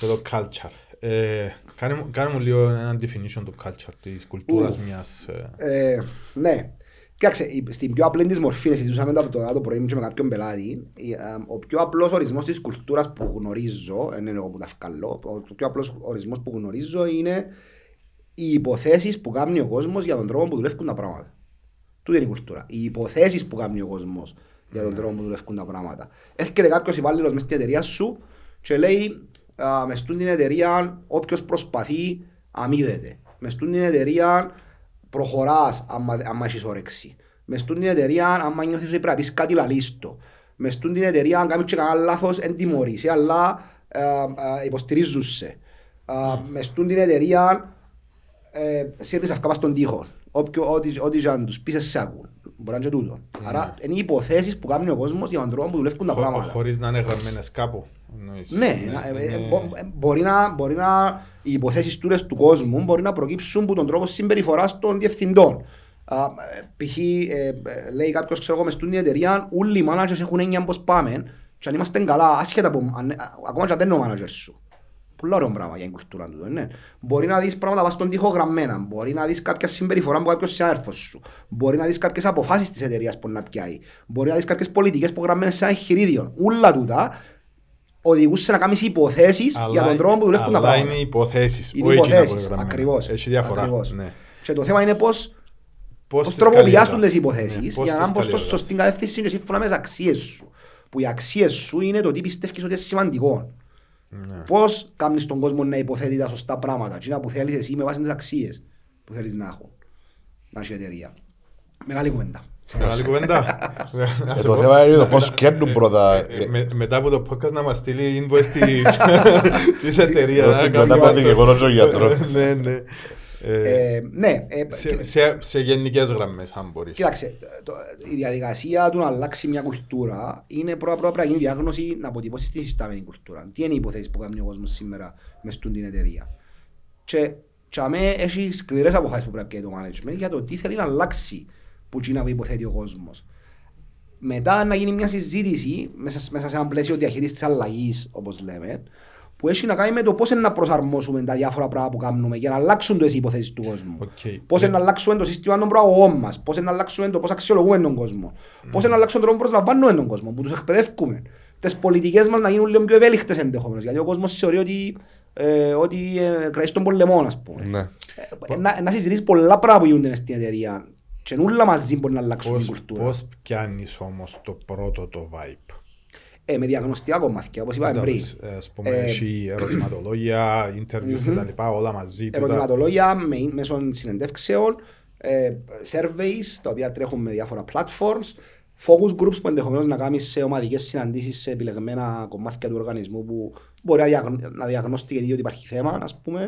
και το culture. Ε, κάνε, μου- κάνε μου λίγο ένα definition του culture, της κουλτούρας Ου. μιας... ε, Ε, ναι. Κοίταξε, η- στην πιο απλή της μορφή, συζητούσαμε το από το, το πρωί μου και με κάποιον πελάτη, η, ε, ο πιο απλός ορισμός της κουλτούρας που γνωρίζω, δεν είναι εγώ που τα βγάλω, ο πιο απλός ορισμός που γνωρίζω είναι οι υποθέσεις που κάνει ο κόσμος για τον τρόπο που δουλεύουν τα πράγματα. Τούτη είναι η κουλτούρα. Οι υποθέσεις που κάνει ο κόσμος για τον τρόπο που δουλεύουν τα πράγματα. Έρχεται κάποιος υπάλληλος μες στην εταιρεία σου και λέει α, μες στην εταιρεία όποιος προσπαθεί αμείβεται. Μες στην εταιρεία προχωράς άμα, άμα έχεις όρεξη. Μες στην εταιρεία άμα νιώθεις ότι πρέπει να πεις κάτι λαλίστο. Μες στην εταιρεία αν κάνεις και κανένα λάθος εν τιμωρείσαι αλλά ε, ε, υποστηρίζουν σε. Α, Μες στην εταιρεία ε, σύρνεις αυκά πας στον τοίχο. Όποιο, ό,τι, ό,τι και αν τους πεις σε ακούν. Μπορεί να είναι και τούτο. Άρα είναι οι υποθέσεις που κάνει ο κόσμος για τον τρόπο που δουλεύουν τα χω- πράγματα. χωρίς να είναι γραμμένες κάπου. Εννοείς. Ναι, να- ε, ε, είναι- μπο- ε, μπορεί να, μπορεί να, οι υποθέσεις τούρες του κόσμου μπορεί να προκύψουν από τον τρόπο συμπεριφοράς των διευθυντών. Α, ε, π.χ. ε, ε, λέει κάποιος, ξέρω εγώ, μες στην εταιρεία, όλοι οι managers έχουν έννοια πώς πάμε και αν είμαστε καλά, άσχετα από, αν, α, ακόμα και αν δεν είναι ο manager σου. Πολύ ωραίο πράγμα για την κουλτούρα του. Ναι. Μπορεί να δεις πράγματα πας στον τοίχο γραμμένα. Μπορεί να δεις κάποια συμπεριφορά από κάποιος συνάδελφος σου. Μπορεί να δεις κάποιες αποφάσεις της εταιρείας που να πιάει. Μπορεί να δεις κάποιες πολιτικές που γραμμένες σε ένα εγχειρίδιο. Ούλα τούτα οδηγούν σε να κάνεις υποθέσεις Αλλά- για τον τρόπο που δουλεύουν τα Αλλά πράγματα. είναι υποθέσεις, Είναι όχι εκείνα που υποθέσεις, είναι γραμμένα. ακριβώς. Έχει διαφορά. ακριβώς. Ναι. Και το θέμα είναι πώς, πώς τις τροποποιιάζουν καλλιεργάς. τις υποθέσεις Ναι, πώς για να τις μπουν στο καλλιεργάς. σωστή κατεύθυνση και σύμφωνα με τις αξίες σου. Που οι αξίες σου είναι το τι πιστεύεις ότι είναι σημαντικό. Ναι. Πώς κάνεις τον κόσμο να υποθέτει τα σωστά πράγματα. Τι που θέλεις εσύ με βάση τις αξίες που θέλεις να έχουν. Να έχει η εταιρεία. Μεγάλη κουβέντα. Μεγάλη κουβέντα. Να Ε, σου το πω. θέμα είναι το πώς κέρνουν πρώτα. Ε, ε, με- Μετά από το podcast να μας στείλει invoice της, της εταιρείας. Δώσ' να την κάνουμε κατάπατη αυτό. και εγώ ρωτώ γιατρό. Ναι, ναι. Ε, Ε, ναι, ε, σε- σε- Σε γενικές γραμμές, αν μπορείς. Κοίταξε, το, η διαδικασία του να αλλάξει μια κουλτούρα είναι πρώτα πρώτα πρέπει να γίνει διάγνωση να αποτυπώσει την υφιστάμενη κουλτούρα. Τι είναι οι υποθέσεις που κάνει ο κόσμος σήμερα μες στην εταιρεία. Και και αμέ έχει σκληρές αποφάσεις που πρέπει να κάνει το management για το τι θέλει να αλλάξει που εκείνα που υποθέτει ο κόσμος. Μετά να γίνει μια συζήτηση μέσα, μέσα σε ένα πλαίσιο διαχείρισης της αλλαγής, όπως λέμε, που έχει να κάνει με το πώς να προσαρμόσουμε τα διάφορα πράγματα που κάνουμε για να αλλάξουν τις υποθέσεις του κόσμου. Οκ. Πώς να αλλάξουμε το σύστημα των προαγωγών μας, πώς να αλλάξουμε το πώς αξιολογούμε τον κόσμο, πώς να αλλάξουμε τον τρόπο που προσλαμβάνουμε τον κόσμο, που τους εκπαιδεύουμε. Τις πολιτικές μας να γίνουν λίγο πιο ευέλικτες ενδεχομένως, γιατί ο κόσμος θεωρεί ότι, ε, ότι ε, κρατήσει τον πολεμό, ας πούμε. Ναι. Ε, να, να συζητήσεις πολλά πράγματα που γίνονται μες στην εταιρεία και όλα μαζί μπορεί να αλλάξουν την Πώς, κουλτούρα. πώς πιάνεις όμως το πρώτο το vibe; Ε, με διαγνωστικά κομμάτια, όπως είπαμε πριν. Ε, Ας πούμε, Ε, έχει ερωτηματολόγια, interview και τα λοιπά, όλα μαζί. τούτα. ερωτηματολόγια με, μέσω συνεντεύξεων, ε, surveys τα οποία τρέχουν με διάφορα platforms, focus groups που ενδεχομένως να κάνεις σε ομαδικές συναντήσεις σε επιλεγμένα κομμάτια του οργανισμού που μπορεί να, διαγνω, να διαγνωστεί ότι υπάρχει θέμα, ας πούμε.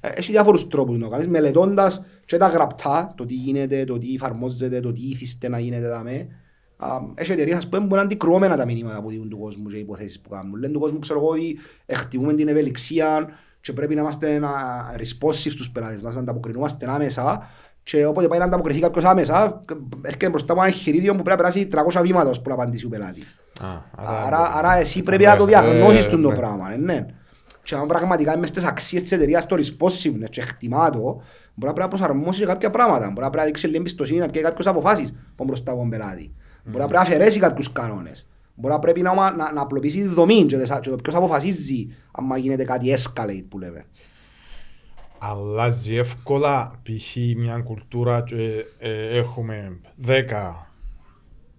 Ε, Έχει διάφορους τρόπους να το κάνεις, μελετώντας και τα γραπτά, το τι γίνεται, το τι εφαρμόζεται, το τι ήθιστε να γίνεται δαμέ. Α, Έχει εταιρείες ας πούμε, που είναι αντικρουόμενα τα μηνύματα που δίνουν του κόσμου και οι υποθέσεις που κάνουν. Λένε του κόσμου ξέρω εγώ ότι εκτιμούμε την ευελιξία και πρέπει να είμαστε ένα responsive στους πελάτες μας, να ανταποκρινόμαστε άμεσα και όποτε πάει να ανταποκριθεί κάποιος άμεσα έρχεται μπροστά από ένα εγχειρίδιο που πρέπει να περάσει 300 βήματα ώστε να απαντήσει ο πελάτης. Α, Άρα, άρα εσύ πρέπει να το διαγνώσεις το πράγμα, ναι, ναι. Και αν πραγματικά είμαι στις αξίες της εταιρείας το responsiveness και εκτιμά το, μπορεί να πρέπει να προσαρμόσεις και κάποια πράγματα. Μπορεί να πρέπει να δείξεις λίγο εμπιστοσύνη να πιέει κάποιες αποφάσεις που είναι μπροστά από τον πελάτη. Μπορεί να πρέπει να αφαιρέσει κάποιους κανόνες. Μπορεί να πρέπει να, να, να απλοποιήσει τη δομή και, το- και το ποιος αποφασίζει άμα γίνεται κάτι escalate που λέμε. Αλλάζει εύκολα π.χ. μια κουλτούρα και ε, έχουμε 10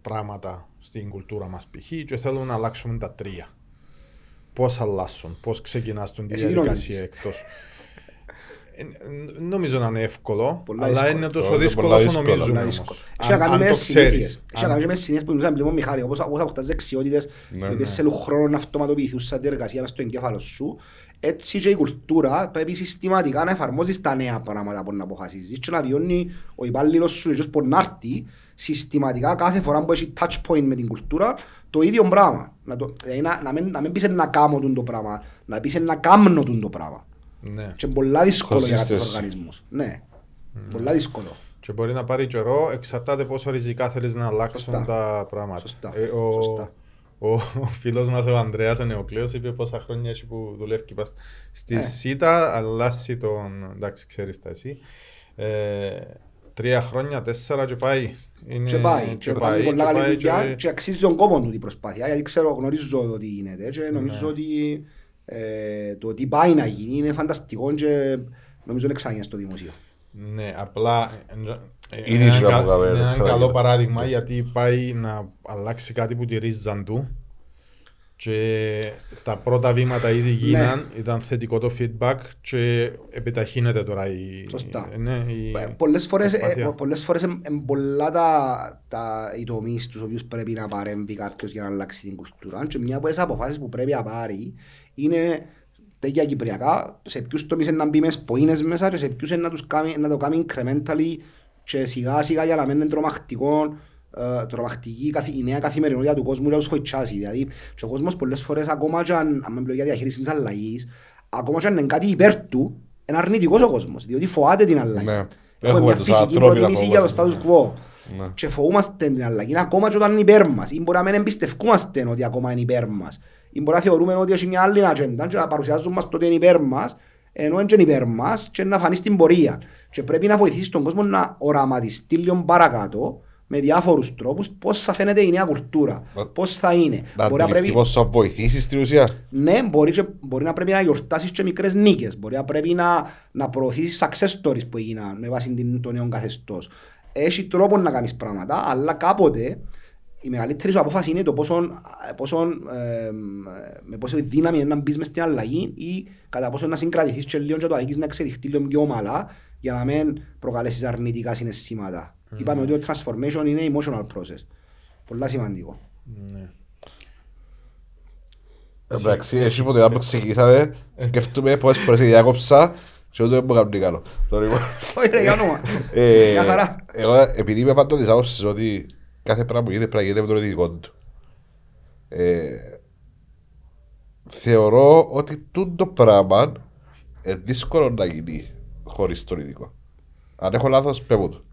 πράγματα στην κουλτούρα μας π.χ. και θέλουμε να αλλάξουμε τα τρία. Πώς αλλάσουν, πώς ξεκινάς την Εσύ τι διαδικασία νομίζεις; εκτός. ε, νομίζω να είναι εύκολο, Πολλά αλλά δύσκολο. είναι τόσο Πολλά δύσκολο όσο δύσκολο, νομίζουμε Πολλά όμως. δύσκολο. Αν- Έχει να κάνει αν με το τις συνήθειες. ξέρεις. Έχει να κάνει με τις συνήθειες που μιλούσαμε πριν με τον Μιχάλη. Όπως όπως αποκτάς δεξιότητες, Ναι, οι οποίες ναι. θέλουν χρόνο να αυτοματοποιηθούν σαν διεργασία μες στο εγκέφαλο σου. Έτσι και η κουλτούρα πρέπει συστηματικά να εφαρμόζεις τα νέα πράγματα που να αποφασίζεις και να βιώνει ο υπάλληλος σου και που να έρθει συστηματικά κάθε φορά που έχει touch point με την κουλτούρα το ίδιο πράγμα. Να, το, δηλαδή να, να, μην, να μην πεις να κάνω τον το πράγμα, να πεις να κάνω τον το πράγμα. Ναι. Και πολλά δύσκολο για κάποιους Consistency. οργανισμούς. Ναι, πολλά δύσκολο. Και μπορεί να πάρει καιρό, εξαρτάται πόσο ριζικά θέλεις να αλλάξουν Σωστά. τα πράγματα. Σωστά. Ε, ο, Σωστά. Ο, ο φίλος μας ο Ανδρέας ο Νεοκλέος είπε πόσα χρόνια έχει που δουλεύει πας στη Ε. ΣΥΤΑ, αλλάσει τον, εντάξει ξέρεις τα εσύ, ε, τρία χρόνια, τέσσερα και πάει. Είναι, Και πάει, και πάει πολλά και καλή πάει δουλειά και- και αξίζει τον κόπο του την προσπάθεια, γιατί ξέρω, γνωρίζω ότι γίνεται και νομίζω Ναι. ότι ε, το τι πάει να γίνει είναι φανταστικό και νομίζω είναι ξανά στο δημοσίο. Ναι, απλά ε, Ήδη είναι είχε ένα, να μου κα- κάνει, είναι ένα ξέρω καλό εγώ. παράδειγμα γιατί πάει να αλλάξει κάτι που τη ρίζαν του και τα πρώτα βήματα ήδη γίναν, ήταν θετικό το feedback και επιταχύνεται τώρα η... Σωστά. Ναι, η Ε, Πολλές φορές, ε, προσπάθεια. πο- πολλές φορές είναι πολλά τα, τα, οι τομείς στους οποίους πρέπει να παρέμβει κάποιος για να αλλάξει την κουλτούρα και μια από τις αποφάσεις που πρέπει να πάρει είναι τέτοια κυπριακά, σε ποιους τομείς είναι να μπει μες ποίνες μέσα και σε ποιους είναι να, τους κάνει, να το κάνει incrementally και σιγά σιγά για να μην είναι τρομακτικό ε, τρομακτική καθη- η νέα καθημερινότητα του κόσμου να τους χωιτσάσει. Δηλαδή, και ο κόσμος πολλές φορές ακόμα και αν, αν μιλώ για διαχείρισης της αλλαγής, ακόμα και αν είναι κάτι υπέρ του, είναι αρνητικός ο κόσμος, διότι φοβάται την αλλαγή. Ναι. Έχουμε Έχουμε μια τους φυσική ανθρώπινα προτίμηση για το status φοβόμαστε. quo. Ναι. Και φοβούμαστε την αλλαγή ακόμα και όταν είναι υπέρ μας. Ή μπορεί να μην εμπιστευκούμαστε ότι ακόμα είναι υπέρ μας. Ή μπορεί να θεωρούμε ότι έχει μια άλλη ατζέντα και να παρουσιάζουν μας τότε είναι υπέρ μας, ενώ είναι και υπέρ μας και να φανεί στην πορεία. Και πρέπει να βοηθήσει τον κόσμο να οραματιστεί λίγο παρακάτω με διάφορους τρόπους πώς θα φαίνεται η νέα κουλτούρα, Να- πώς θα είναι. Να Μπορεί να αντιληφθείς πρέπει, πώς θα βοηθήσεις στην ουσία. ναι, μπορεί, και, μπορεί να πρέπει να γιορτάσεις και μικρές νίκες. Μπορεί να πρέπει να, να προωθήσεις success stories που έγιναν με βάση την, το νέο καθεστώς. Έχει τρόπο να κάνεις πράγματα, αλλά κάποτε η μεγαλύτερη σου απόφαση είναι το πόσο, πόσο, ε, με πόσο δύναμη είναι να μπεις μες στην αλλαγή ή κατά πόσο να συγκρατηθείς και λίγο και το αγγείς να εξελιχθεί λίγο πιο ομαλά για να μην προκαλέσεις αρνητικά συναισθήματα. Είπαμε ότι το transformation είναι emotional process. Πολλά σημαντικό. Ναι. Εντάξει, εσύ που την ξεκινήσαμε, σκεφτούμε πόσες φορές διάκοψα και ούτε δεν μου κάνουν καλό. Το λοιπόν, Όχι ρε, για όνομα. ε, Μια χαρά. Εγώ επειδή είμαι πάντα της άποψης ότι κάθε πράγμα που γίνεται πρέπει να γίνεται με τον ειδικό του. Ε, θεωρώ ότι τούτο πράγμα είναι δύσκολο να γίνει χωρίς τον ειδικό. Αν έχω λάθος, πέμπω του.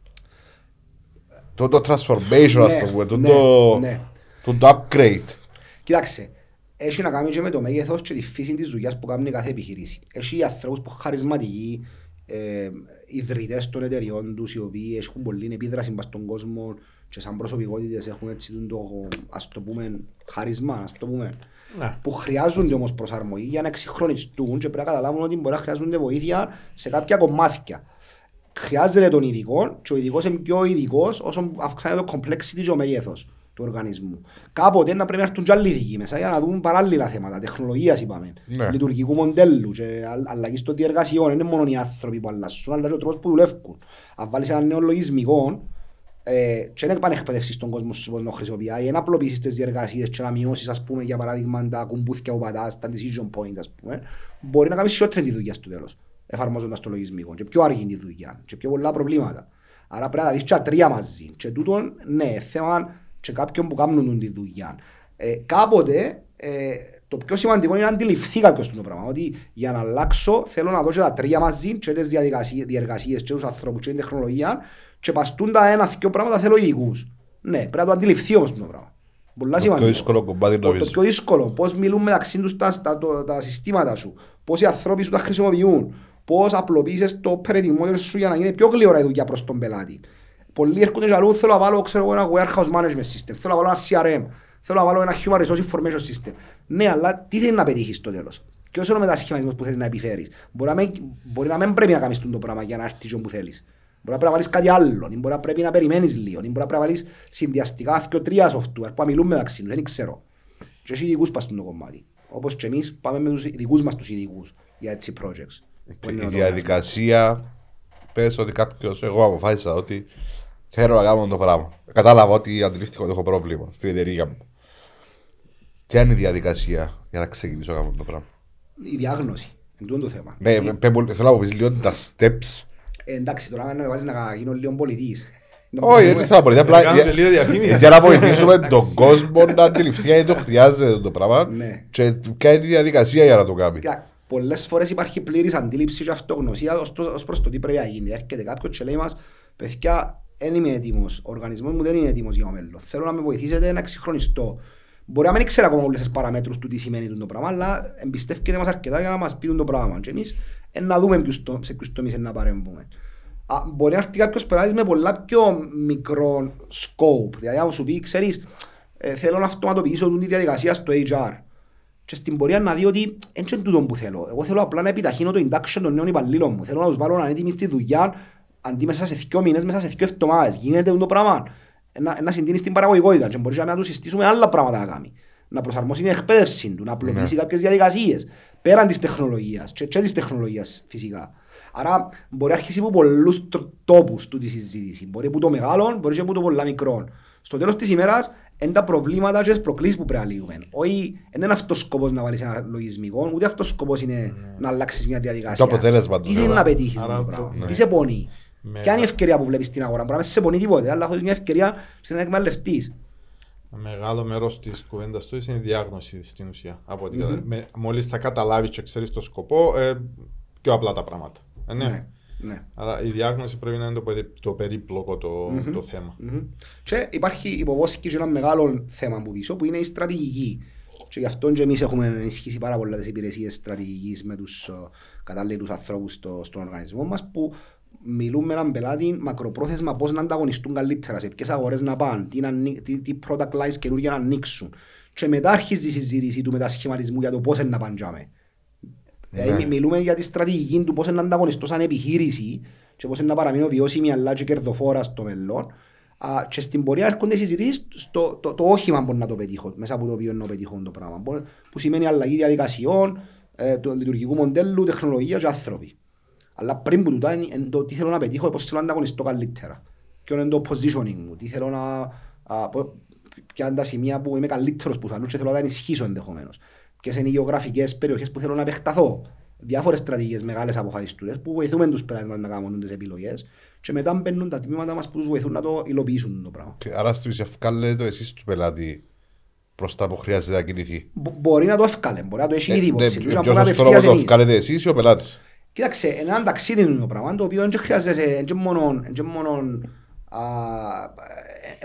Τούτο transformation, ας Ναι, το πούμε, ναι, τούτο ναι. τούτο upgrade. Κοίταξε, έχει να κάνει και με το μέγεθος και τη φύση της δουλειάς που κάνει κάθε επιχειρήση. Έχει ανθρώπους που χαρισματικοί, ε, ιδρυτές των εταιριών τους, οι οποίοι έχουν πολλή επίδραση πας στον κόσμο και σαν προσωπικότητες έχουν έτσι το, ας το πούμε, χαρισμά, ας το πούμε, Ναι. που χρειάζονται όμως προσαρμογή για να εξυγχρονιστούν και πρέπει να καταλάβουν ότι μπορεί να χρειάζονται βοήθεια σε κάποια κομμάτια. Χρειάζεται τον ειδικό και ο ειδικός είναι πιο ειδικός όσο αυξάνεται το complexity και ο μέγεθος του οργανισμού. Κάποτε να πρέπει να έρθουν και άλλοι ειδικοί μέσα για να δουν παράλληλα θέματα, τεχνολογίας είπαμε, Ναι. λειτουργικού μοντέλου και αλλ- αλλαγής των διεργασιών. Δεν είναι μόνο οι άνθρωποι που αλλάσουν, αλλά και ο τρόπος που δουλεύουν. Αν βάλεις έναν νέο λογισμικό, ε, και δεν επανεκπαιδεύσεις τον κόσμο σου πώς να το χρησιμοποιεί, ή να απλοποιήσεις τις διεργασίες και να μειώσεις, ας πούμε, για παράδειγμα, τα κουμπούθια που πατάς, τα decision points, ας πούμε, μπορεί να κάνεις σιότερη τη δουλειά στο τέλος, εφαρμόζοντας το λογισμικό και πιο αργή τη δουλειά και πιο πολλά προβλήματα. Άρα πρέπει να τα δεις και τα τρία μαζί. Και τούτον, ναι, θέμα και κάποιον που κάνουν τη δουλειά. Ε, κάποτε, ε, το πιο σημαντικό είναι να αντιληφθεί κάποιος το πράγμα. Ότι για να αλλάξω θέλω να δω και τα τρία μαζί και τις διαδικασίες, διεργασίες και τους ανθρώπους και την τεχνολογία και παστούν τα ένα δύο πράγματα θέλω ειδικούς. Ναι, πρέπει να το αντιληφθεί όμως το πράγμα. Πολλά Το πιο σημαντικό. δύσκολο κομμάτι Το, νομίζω. το πιο δύσκολο, πώς μιλούν μεταξύ τους τα, τα, το- τα συστήματα σου, πώς οι άνθρωποι σου τα χρησιμοποιούν, πώς απλοποίησες το operating model σου για να γίνει πιο γλυόρα η δουλειά προς τον πελάτη. Πολλοί έρχονται και αλλού, θέλω να βάλω ξέρω, εγώ, ένα warehouse management system, θέλω να βάλω ένα CRM, θέλω να βάλω ένα human resource information system. Ναι, αλλά τι θέλει να πετύχεις στο τέλος; Ποιος είναι ο μετασχηματισμός που θέλει να επιφέρεις. Μπορεί να, μην, μπορεί να μην πρέπει να κάνεις το πράγμα για να έρθεις και όπου θέλεις. Μπορεί να πρέπει να βάλεις κάτι άλλο, ή μπορεί να πρέπει να περιμένεις λίγο, ή μπορεί να πρέπει να βάλεις συνδυαστικά δύο τρία software που να μιλούν μεταξύ τους, δεν ξέρω. Και έχει ειδικούς πας στο κομμάτι. Όπως και εμείς πάμε με τους ειδικούς μας τους ειδικούς για έτσι projects. Και η διαδικασία, πες ότι κάποιος, εγώ αποφάσισα ότι θέλω να κάνω το πράγμα. Κατάλαβα ότι αντιλήφθηκα ότι έχω πρόβλημα στην εταιρεία μου. Ποια είναι η διαδικασία για να ξεκινήσω να κάνω το πράγμα; Η διάγνωση. Εν το θέμα. Ναι, θέλω να πεις λίγο τα steps. Ε, εντάξει, τώρα να με βάλεις να γίνω λίγο πολιτής. Όχι, δεν θέλω να πολιτή. Απλά για να βοηθήσουμε τον κόσμο να αντιληφθεί γιατί το χρειάζεται το πράγμα Ναι. και ποια είναι η διαδικασία για να το κάνει. Κοίτα, Πολλές φορές υπάρχει πλήρης αντίληψη και αυτογνωσία ως, το- ως προς το τι πρέπει να γίνει. Έρχεται κάποιος και λέει μας, παιδιά, δεν είμαι έτοιμος, ο οργανισμός μου δεν είναι έτοιμος για το μέλλον. Θέλω να με βοηθήσετε να εξυγχρονιστώ. Μπορεί να μην ξέρω ακόμα όλες τις παραμέτρους του τι σημαίνει το πράγμα, αλλά εμπιστεύεται μας αρκετά για να μας πει το πράγμα. Και εμείς ε, να δούμε ποιους το- σε ποιους τομείς να παρέμβουμε. Α, μπορεί να έρθει κάποιος πελάτης με πολλά πιο μικρό scope. Δηλαδή, να σου πει, ξέρεις, ε, θέλω να αυτοματοποιήσω τη διαδικασία στο HR. Και στην πορεία να δει ότι δεν είναι τούτο που θέλω. Εγώ θέλω απλά να επιταχύνω το induction των νέων υπαλλήλων μου. Θέλω να τους βάλω να είναι έτοιμοι στη δουλειά αντί μέσα σε δύο μήνες, μέσα σε δύο εβδομάδες. Γίνεται το πράγμα. Να, να συντείνεις στην παραγωγικότητα και μπορείς να τους συστήσουμε άλλα πράγματα να κάνει. Να προσαρμόσεις την εκπαίδευση του, να απλοποιήσει κάποιες διαδικασίες πέραν της τεχνολογίας και, και της τεχνολογίας φυσικά. Άρα μπορεί να αρχίσει από πολλούς τρο- τόπους του τη συζήτηση. Μπορεί από το μεγάλο, μπορεί και από το πολλά μικρό. Στο τέλος της ημέρας, είναι τα προβλήματα και τις προκλήσεις που πρέπει να λύουμε. Όχι, δεν είναι αυτός ο σκοπός να βάλεις ένα λογισμικό, ούτε αυτός ο σκοπός είναι να αλλάξεις μια διαδικασία. Το αποτέλεσμα του Τι θέλεις θέμα. να πετύχεις Άρα αυτό το το- πράγμα. ναι. Τι σε πονεί. Με- Ποια είναι η ευκαιρία που βλέπεις στην αγορά; Μπορεί να μην σε πονεί τίποτε, αλλά έχεις μια ευκαιρία στην να εκμεταλλευτείς. Μεγάλο μέρος της κουβέντας του είναι η διάγνωση στην ουσία. Από ό,τι κατα- με- Μόλις θα καταλάβεις και ξέρεις το σκοπό, ε, πιο απλά τα πράγματα. Ε, ναι. Ναι, ναι. Άρα η διάγνωση πρέπει να είναι το, περί, το περίπλοκο το, το θέμα. Μμμ. Και υπάρχει υποβόσκει και ένα μεγάλο θέμα που πίσω που είναι η στρατηγική. Και γι' αυτό και εμείς έχουμε ενισχύσει πάρα πολλά τις υπηρεσίες στρατηγικής με τους ε, κατάλληλους ανθρώπους στο, στον οργανισμό μας που μιλούν με έναν πελάτη μακροπρόθεσμα πώς να ανταγωνιστούν καλύτερα, σε ποιες αγορές να πάνε, τι, να, ανοί- τι, τι product lines καινούργια να ανοίξουν. Και μετά αρχίζει η συζήτηση του μετασχηματισμού για το πώς είναι να παντζάμε. Δηλαδή Ναι. μι- μιλούμε για τη στρατηγική του πώς είναι να ανταγωνιστώ σαν επιχείρηση και πώς είναι να παραμείνω βιώσιμη αλλά και κερδοφόρα στο μέλλον. Α, και στην πορεία έρχονται συζητήσεις στο το, το όχημα μπορεί να το πετύχω, μέσα από το οποίο να πετύχω το πράγμα. Μπορεί- Που σημαίνει αλλαγή διαδικασιών, ε, του λειτουργικού μοντέλου, τεχνολογία και άνθρωποι. Αλλά πριν που τούτα είναι είναι το τι θέλω να πετύχω, πώς θέλω να ανταγωνιστώ καλύτερα. Ποιο είναι το positioning μου, τι θέλω να... α, πο- Ποια είναι τα σημεία που είμαι καλύτερος που άλλους και θέλω να τα ενισχύσω ενδεχομένως. Ποιες είναι οι γεωγραφικές περιοχές που θέλω να επεκταθώ. Διάφορες στρατηγικές μεγάλες αποφάσεις τούτες που βοηθούμε τους πελάτες μας να κάνουν τις επιλογές και μετά μπαίνουν τα τμήματα μας που τους βοηθούν να το υλοποιήσουν το πράγμα. Και Άρα στην ουσία βγάλετε το εσείς του πελάτη προς τα που χρειάζεται να κινηθεί. Μπο- Μπορεί να το ευκάλε, μπορεί να το έχει ήδη Ναι, υπόψη του και να Ποιος μπορεί να ως τρόπο απευθείας το εμείς. βγάλετε εσείς ή ο πελάτης; Κοίταξε, είναι ένα ταξίδι είναι το πράγμα, το οποίο δεν χρειάζεσαι, δεν και μόνο, δεν και μόνο α,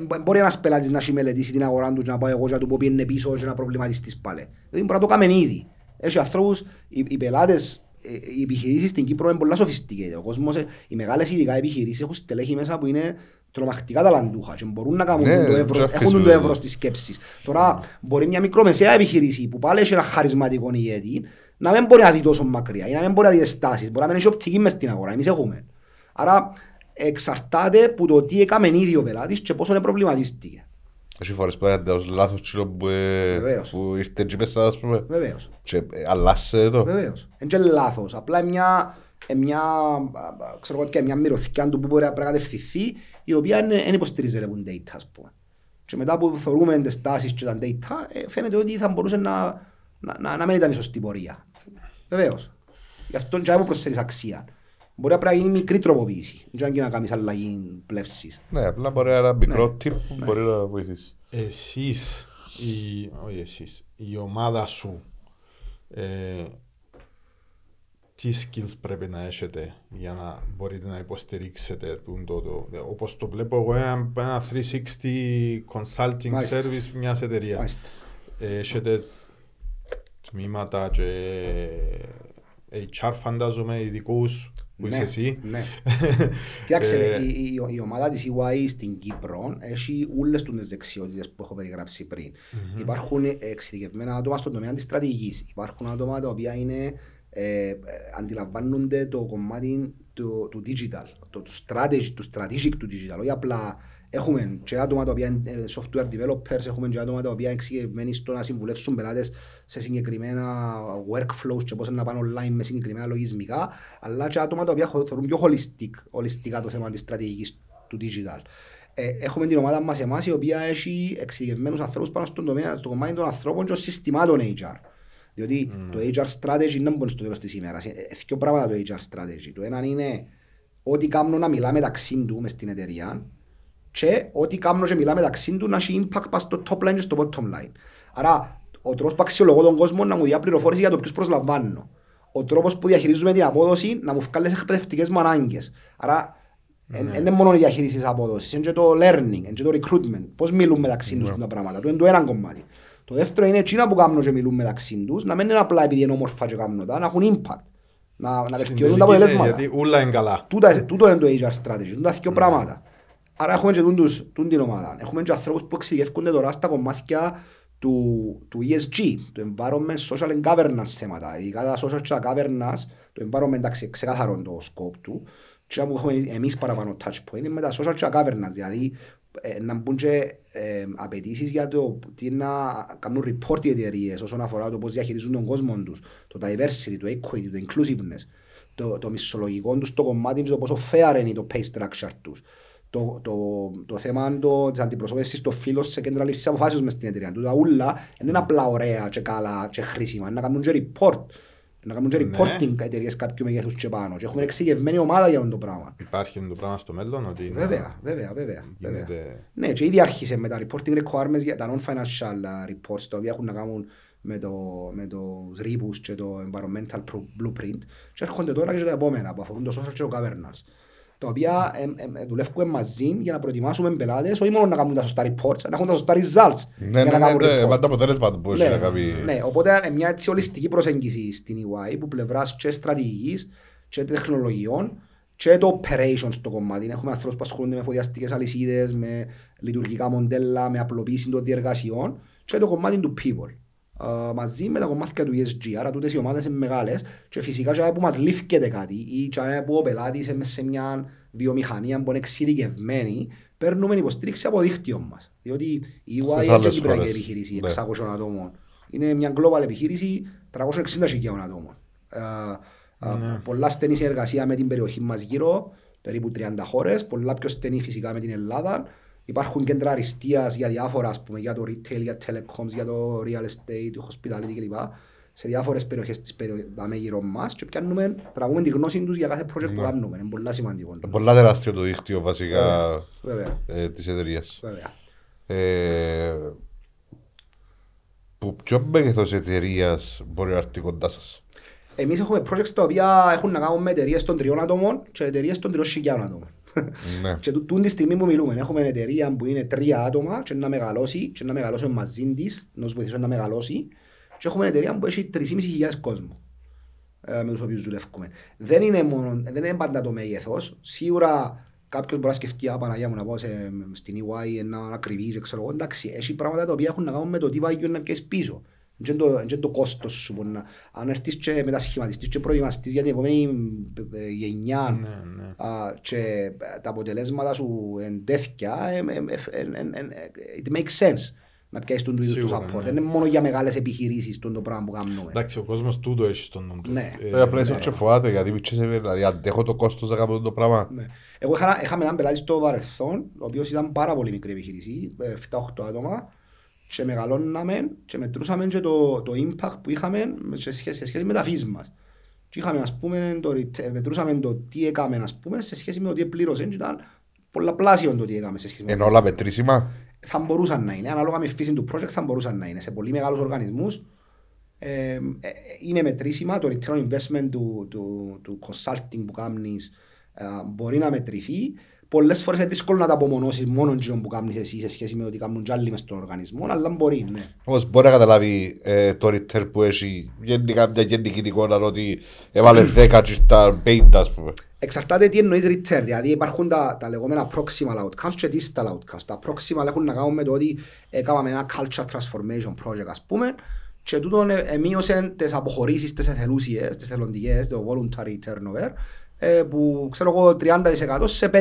ε, ε, μπορεί ένας πελάτης να έχει μελετήσει την αγορά του και να πάει εγώ και να του πω πήγαινε πίσω και να προβληματιστείς πάλι. Δηλαδή μπορεί να το κάνουμε ήδη. Έχει ανθρώπους, οι, οι πελάτες, ε, οι επιχειρήσεις στην Κύπρο είναι πολλά sophisticated. Ο κόσμος, ε, οι μεγάλες ειδικά επιχειρήσεις έχουν στελέχη μέσα που είναι τρομακτικά ταλαντούχα και μπορούν να κάνουν Ναι, το και εύρο, αφήσουμε έχουν το το. εύρος στις σκέψεις. Τώρα μπορεί μια μικρομεσαία επιχείρηση που πάλι έχει ένα χαρισματικό ηγέτη να μην μπορεί να δει τόσο μακριά ή να μην μπορεί να δει τις τάσεις, μπορεί να μην έχει οπτική μες στην αγορά, εμείς έχουμε. Άρα εξαρτάται από το τι έκαμε ήδη ο πελάτης και πόσο προβληματίστηκε. Έχει φορές που είναι ως λάθος τσιλό που, ε, Βεβαίως. που ήρθε και μέσα ας πούμε Βεβαίως. και ε, αλλάσσε το. Βεβαίως. Είναι και λάθος. Απλά είναι μια, είναι μια, α, α, ξέρω εγώ, και μια μυρωθιά του που μπορεί να πρέπει να κατευθυνθεί, η οποία δεν υποστηρίζεται από data, ας πούμε. Και μετά που θεωρούμε τις τάσεις και τα data, ε, φαίνεται ότι θα μπορούσε να, να, να, να μην ήταν η σωστή πορεία. Βεβαίως. Γι' αυτό και να προσθέτεις αξία. Μπορεί να πρέπει να γίνει μικρή τροποποίηση. Δεν και να κάνεις αλλαγή πλεύσης. Ναι, απλά μπορεί να είναι ένα μικρό Ναι. tip που μπορεί να βοηθήσει. Εσείς, η, όχι εσείς, η ομάδα σου, ε, τι skills πρέπει να έχετε για να μπορείτε να υποστηρίξετε το, το, το, όπως το βλέπω εγώ ένα, ένα 360 consulting Μάλιστα. service μιας εταιρείας. Μάλιστα. Ε, Έχετε τμήματα και HR φαντάζομαι ειδικούς που είσαι εσύ. Ναι. Κοιτάξτε, Ε, η, η, η ομάδα της EY στην Κύπρο έχει όλες τις δεξιότητες που έχω περιγράψει πριν. Υπάρχουν εξειδικευμένα άτομα στον τομέα της στρατηγικής. Υπάρχουν άτομα τα οποία είναι, ε, ε, αντιλαμβάνονται το κομμάτι του, του digital, το, του, strategy, του strategic του digital, όχι απλά Έχουμε και άτομα τα οποία είναι software developers, έχουμε και άτομα τα οποία είναι εξηγημένοι στο να συμβουλεύσουν πελάτες σε συγκεκριμένα workflows και πώς να πάνε online με συγκεκριμένα λογισμικά, αλλά και άτομα τα οποία θεωρούν πιο holistic, holistica το θέμα της στρατηγικής του digital. Ε, έχουμε την ομάδα μας εμάς η οποία έχει εξειδικευμένους ανθρώπους πάνω στον τομέα, στο κομμάτι των ανθρώπων και των συστημάτων HR. Διότι mm. το HR strategy δεν μπορεί στο τέλος της ημέρας. Ε, δύο πράγματα το HR strategy. Το ένα είναι ό,τι κάνω να μιλά μεταξύ του μες στην εταιρεία και ό,τι κάνω και μιλά μεταξύ του να έχει impact στο top line και στο bottom line. Άρα, ο τρόπος που αξιολογώ τον κόσμο να μου δει πληροφόρηση για το ποιους προσλαμβάνω. Ο τρόπος που διαχειρίζουμε την απόδοση να μου βγάλεις τις εκπαιδευτικές μου ανάγκες. Άρα, δεν ναι. είναι μόνο η διαχείριση της απόδοσης, είναι και το learning, είναι και το recruitment. Πώς μιλούν μεταξύ τους ναι. τα πράγματα. Το είναι το ένα κομμάτι. Το δεύτερο είναι εκείνα που κάνουν και μιλούν μεταξύ τους, να μην είναι απλά επειδή είναι όμορφα και κάνουν τα, να έχουν impact. Να, να βελτιώνουν τα αποτελέσματα. Γιατί ούλα είναι καλά. Τούτο είναι το HR strategy, τούτα δύο πράγματα. Άρα έχουμε και τούντους, τούν την ομάδα. Έχουμε και ανθρώπους που εξηγεύκονται τώρα στα κομμάτια του, του ESG, του Environment Social and Governance θέματα. Ειδικά τα Social and Governance, το Environment εντάξει ξεκάθαρο το scope του. Και που έχουμε εμείς παραπάνω touch point είναι με τα Social and Governance, δηλαδή ε, να μπουν και ε, απαιτήσεις για το τι να κάνουν report οι εταιρείες όσον αφορά το πώς διαχειρίζουν τον κόσμο τους, το diversity, το equity, το inclusiveness, το, το μισολογικό τους το κομμάτι και το πόσο fair είναι το pay structure τους το, το, το θέμα το, της αντιπροσώπευσης των φίλων σε κέντρα λήψης αποφάσεως μες στην εταιρεία. Τούτα ούλα είναι απλά ωραία και καλά και χρήσιμα. Να κάνουν και report. Να κάνουν και ναι. reporting εταιρείες κάποιου μεγέθους και πάνω. Και έχουμε εξηγευμένη ομάδα για αυτό το πράγμα. Υπάρχει το πράγμα στο μέλλον ότι είναι... Βέβαια, βέβαια, βέβαια. βέβαια. Ναι, και ήδη άρχισε με τα reporting requirements για τα non-financial reports τα οποία έχουν να κάνουν με το, με το RIBUS και το environmental blueprint και έρχονται τώρα και τα επόμενα που αφορούν το social και το governance τα οποία ε, ε, δουλεύουμε μαζί για να προετοιμάσουμε πελάτες, όχι μόνο να κάνουν τα σωστά reports, να έχουν τα σωστά results. Ναι, ναι, ναι, ναι, πάντα αποτέλεσμα του πώς να κάνει. Ναι, οπότε είναι μια έτσι ολιστική προσέγγιση στην EY που πλευράς και στρατηγικής και τεχνολογιών και το operations στο κομμάτι. Έχουμε ανθρώπους που ασχολούνται με φοδιαστικές αλυσίδες, με λειτουργικά μοντέλα, με απλοποίηση των διεργασιών και το κομμάτι του people. Uh, μαζί με τα κομμάτια του ESG. Άρα τούτες οι ομάδες είναι μεγάλες και φυσικά και που μας λήφκεται κάτι ή και που ο πελάτης είναι σε μια βιομηχανία που είναι εξειδικευμένη παίρνουμε υποστήριξη από δίκτυο μας. Διότι η UI είναι και κυπριακή επιχείρηση 600 ναι. ατόμων. Είναι μια global επιχείρηση 360.000 ατόμων. Uh, uh, ναι. Πολλά στενή συνεργασία με την περιοχή μας γύρω, περίπου 30 χώρες, πολλά πιο στενή φυσικά με την Ελλάδα Υπάρχουν κέντρα αριστείας για διάφορα, ας πούμε, για το retail, για telecoms, για το real estate, το hospitality κλπ. Σε διάφορες περιοχές της περιοχής γύρω μας και πιάνουμε, τραβούμε τη γνώση τους για κάθε project που ναι. κάνουμε. Είναι πολύ σημαντικό. Είναι πολύ τεράστιο το δίκτυο βασικά Βέβαια. Ε, της εταιρείας. Βέβαια. Ε, που ποιο μέγεθος εταιρείας μπορεί να έρθει κοντά σας; Εμείς έχουμε projects τα οποία έχουν να κάνουν με εταιρείες των τριών ατόμων και εταιρείες των τριών χιλιάδων ατόμων. Ναι. και τούτη τη στιγμή που μιλούμε έχουμε εταιρεία που είναι τρία άτομα και να μεγαλώσει και να μεγαλώσει μαζί της, να τους βοηθήσουμε να μεγαλώσει και έχουμε εταιρεία που έχει 3.500 κόσμο ε, με τους οποίους δουλεύουμε. Δεν είναι, μόνο, δεν είναι πάντα το μέγεθος. Σίγουρα κάποιος μπορεί να σκεφτεί «Α, Παναγία μου να πάω σε, στην EY να, να κρυβεί και ξέρω εγώ». Εντάξει, έχει πράγματα τα οποία έχουν να κάνουν με το τι βάγιο να πιέσεις πίσω. Δεν το, το κόστος σου που να... Αν έρθεις και μετασχηματιστείς και προετοιμαστείς για την επόμενη ε, γενιά ναι, ναι. Α, και τα αποτελέσματα σου εν τέτοια, it makes sense να πιάσεις τον του είδους του support. Δεν είναι μόνο για μεγάλες επιχειρήσεις το πράγμα που κάνουμε. Εντάξει, ο κόσμος τούτο έχει στον νου του. Ναι. Ε, απλά είσαι και φοβάται γιατί δηλαδή αντέχω το κόστος να κάνω το πράγμα. Εγώ είχαμε έναν πελάτη στο παρελθόν, ο οποίος ήταν πάρα πολύ μικρή επιχειρήση, 7-8 άτομα, και μεγαλώναμε και μετρούσαμε και το, το impact που είχαμε σε σχέση, σε σχέση με τα φύση μας. Και είχαμε, ας πούμε, το, μετρούσαμε το τι έκαμε ας πούμε, σε σχέση με το τι πλήρωσε και ήταν πολλαπλάσιο το τι έκαμε σε σχέση με Ενώ όλα μετρήσιμα. Θα μπορούσαν να είναι, ανάλογα με φύση του project θα μπορούσαν να είναι. Σε πολύ μεγάλους οργανισμούς ε, ε, είναι μετρήσιμα, το return investment του, του, του consulting που κάνεις ε, μπορεί να μετρηθεί πολλές φορές είναι δύσκολο να τα απομονώσεις μόνο που κάνεις εσύ σε σχέση με ότι κάνουν κι άλλοι μες στον οργανισμό, αλλά μπορεί, ναι. Όμως μπορεί να καταλάβει ε, το return που έχει γενικά μια γενική εικόνα ότι έβαλε 10 και στα 50 ας πούμε. Εξαρτάται τι εννοείς return, δηλαδή υπάρχουν τα, τα λεγόμενα proximal outcomes και distal outcomes. Τα proximal έχουν να κάνουν με το ότι έκαναμε ένα culture transformation project ας πούμε και τούτον εμείωσε τις αποχωρήσεις, τις εθελούσιες, τις θελοντικές, το voluntary turnover ε, που ξέρω εγώ 30% σε 5%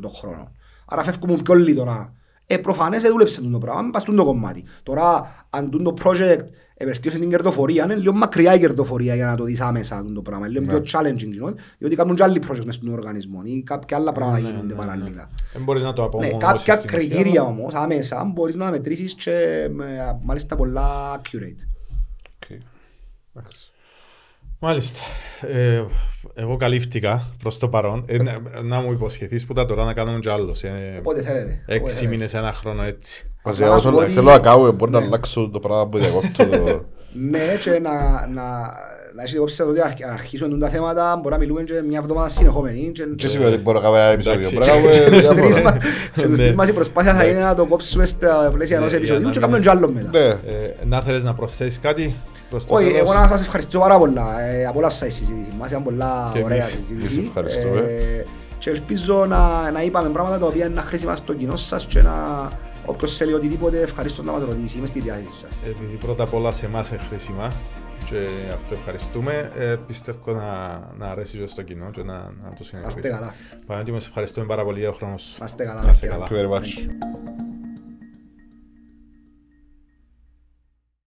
τον χρόνο. άρα φεύγουμε πιο λίγο τώρα. Ε, προφανές δούλεψε το πράγμα, μην πας το κομμάτι. Τώρα, αν το project ευελτίωσε την κερδοφορία, είναι λίγο μακριά η κερδοφορία για να το δεις άμεσα το πράγμα. Είναι λίγο πιο challenging, διότι κάνουν και άλλοι projects μες στον οργανισμό ή κάποια άλλα πράγματα γίνονται παράλληλα. Δεν μπορείς να το Ναι, απομονώσεις κάποια στην ουσία, κριτήρια αλλά- όμως άμεσα μπορείς να μετρήσεις και με, μάλιστα πολλά accurate. Οκ. Εντάξει. Μάλιστα. Ε, εγώ καλύφθηκα προς το παρόν. Ε, να, να μου υποσχεθείς που τα τώρα να κάνουμε κι άλλος. Ε, Όποτε θέλετε. όποτε έξι θέλετε. μήνες, ένα χρόνο έτσι. Ας Απλά να σου όσο πω ότι- θέλω να κάνω, μπορεί να Ναι. αλλάξω το πράγμα που διακόπτω. το- Ναι, και να, να, να έχετε υπόψη σας ότι αρχ- αν αρχίσουν τα θέματα μπορεί να μιλούμε και μια εβδομάδα συνεχόμενη. Και, Τι σημαίνει ότι μπορώ να κάνω ένα επεισόδιο. Εντάξει. Μπορώ να κάνουμε και τους τρεις διάφορα. μας- και τους Ναι. τρεις μας η προσπάθεια θα είναι να το κόψουμε στα πλαίσια ενός Ναι, επεισοδίου για και να κάνουμε μην- κι άλλο μετά. Ναι. Ε, να θέλεις να προσθέσεις κάτι; προς το Όχι, τέλος; εγώ να σας ευχαριστώ πάρα πολλά. Ε, απόλαυσα η συζήτηση μας, ήταν πολλά Και ωραία εμείς. συζήτηση. Εμείς ευχαριστούμε. Ε, Και ελπίζω να, να είπαμε πράγματα τα οποία είναι χρήσιμα στο κοινό σας και να όποιος θέλει οτιδήποτε ευχαριστώ να μας ρωτήσει. Είμαι στη διάθεση σας. Επειδή πρώτα απ' όλα σε εμάς είναι χρήσιμα και αυτό ευχαριστούμε, ε, πιστεύω να, να αρέσει και στο κοινό και να, να το Να συνεχίσει. είστε καλά. Παναγιώτη, μας ευχαριστούμε πάρα πολύ για τον χρόνο σου. Να είστε καλά. Να είστε παιδιά. καλά. Thank you very much. Thank you.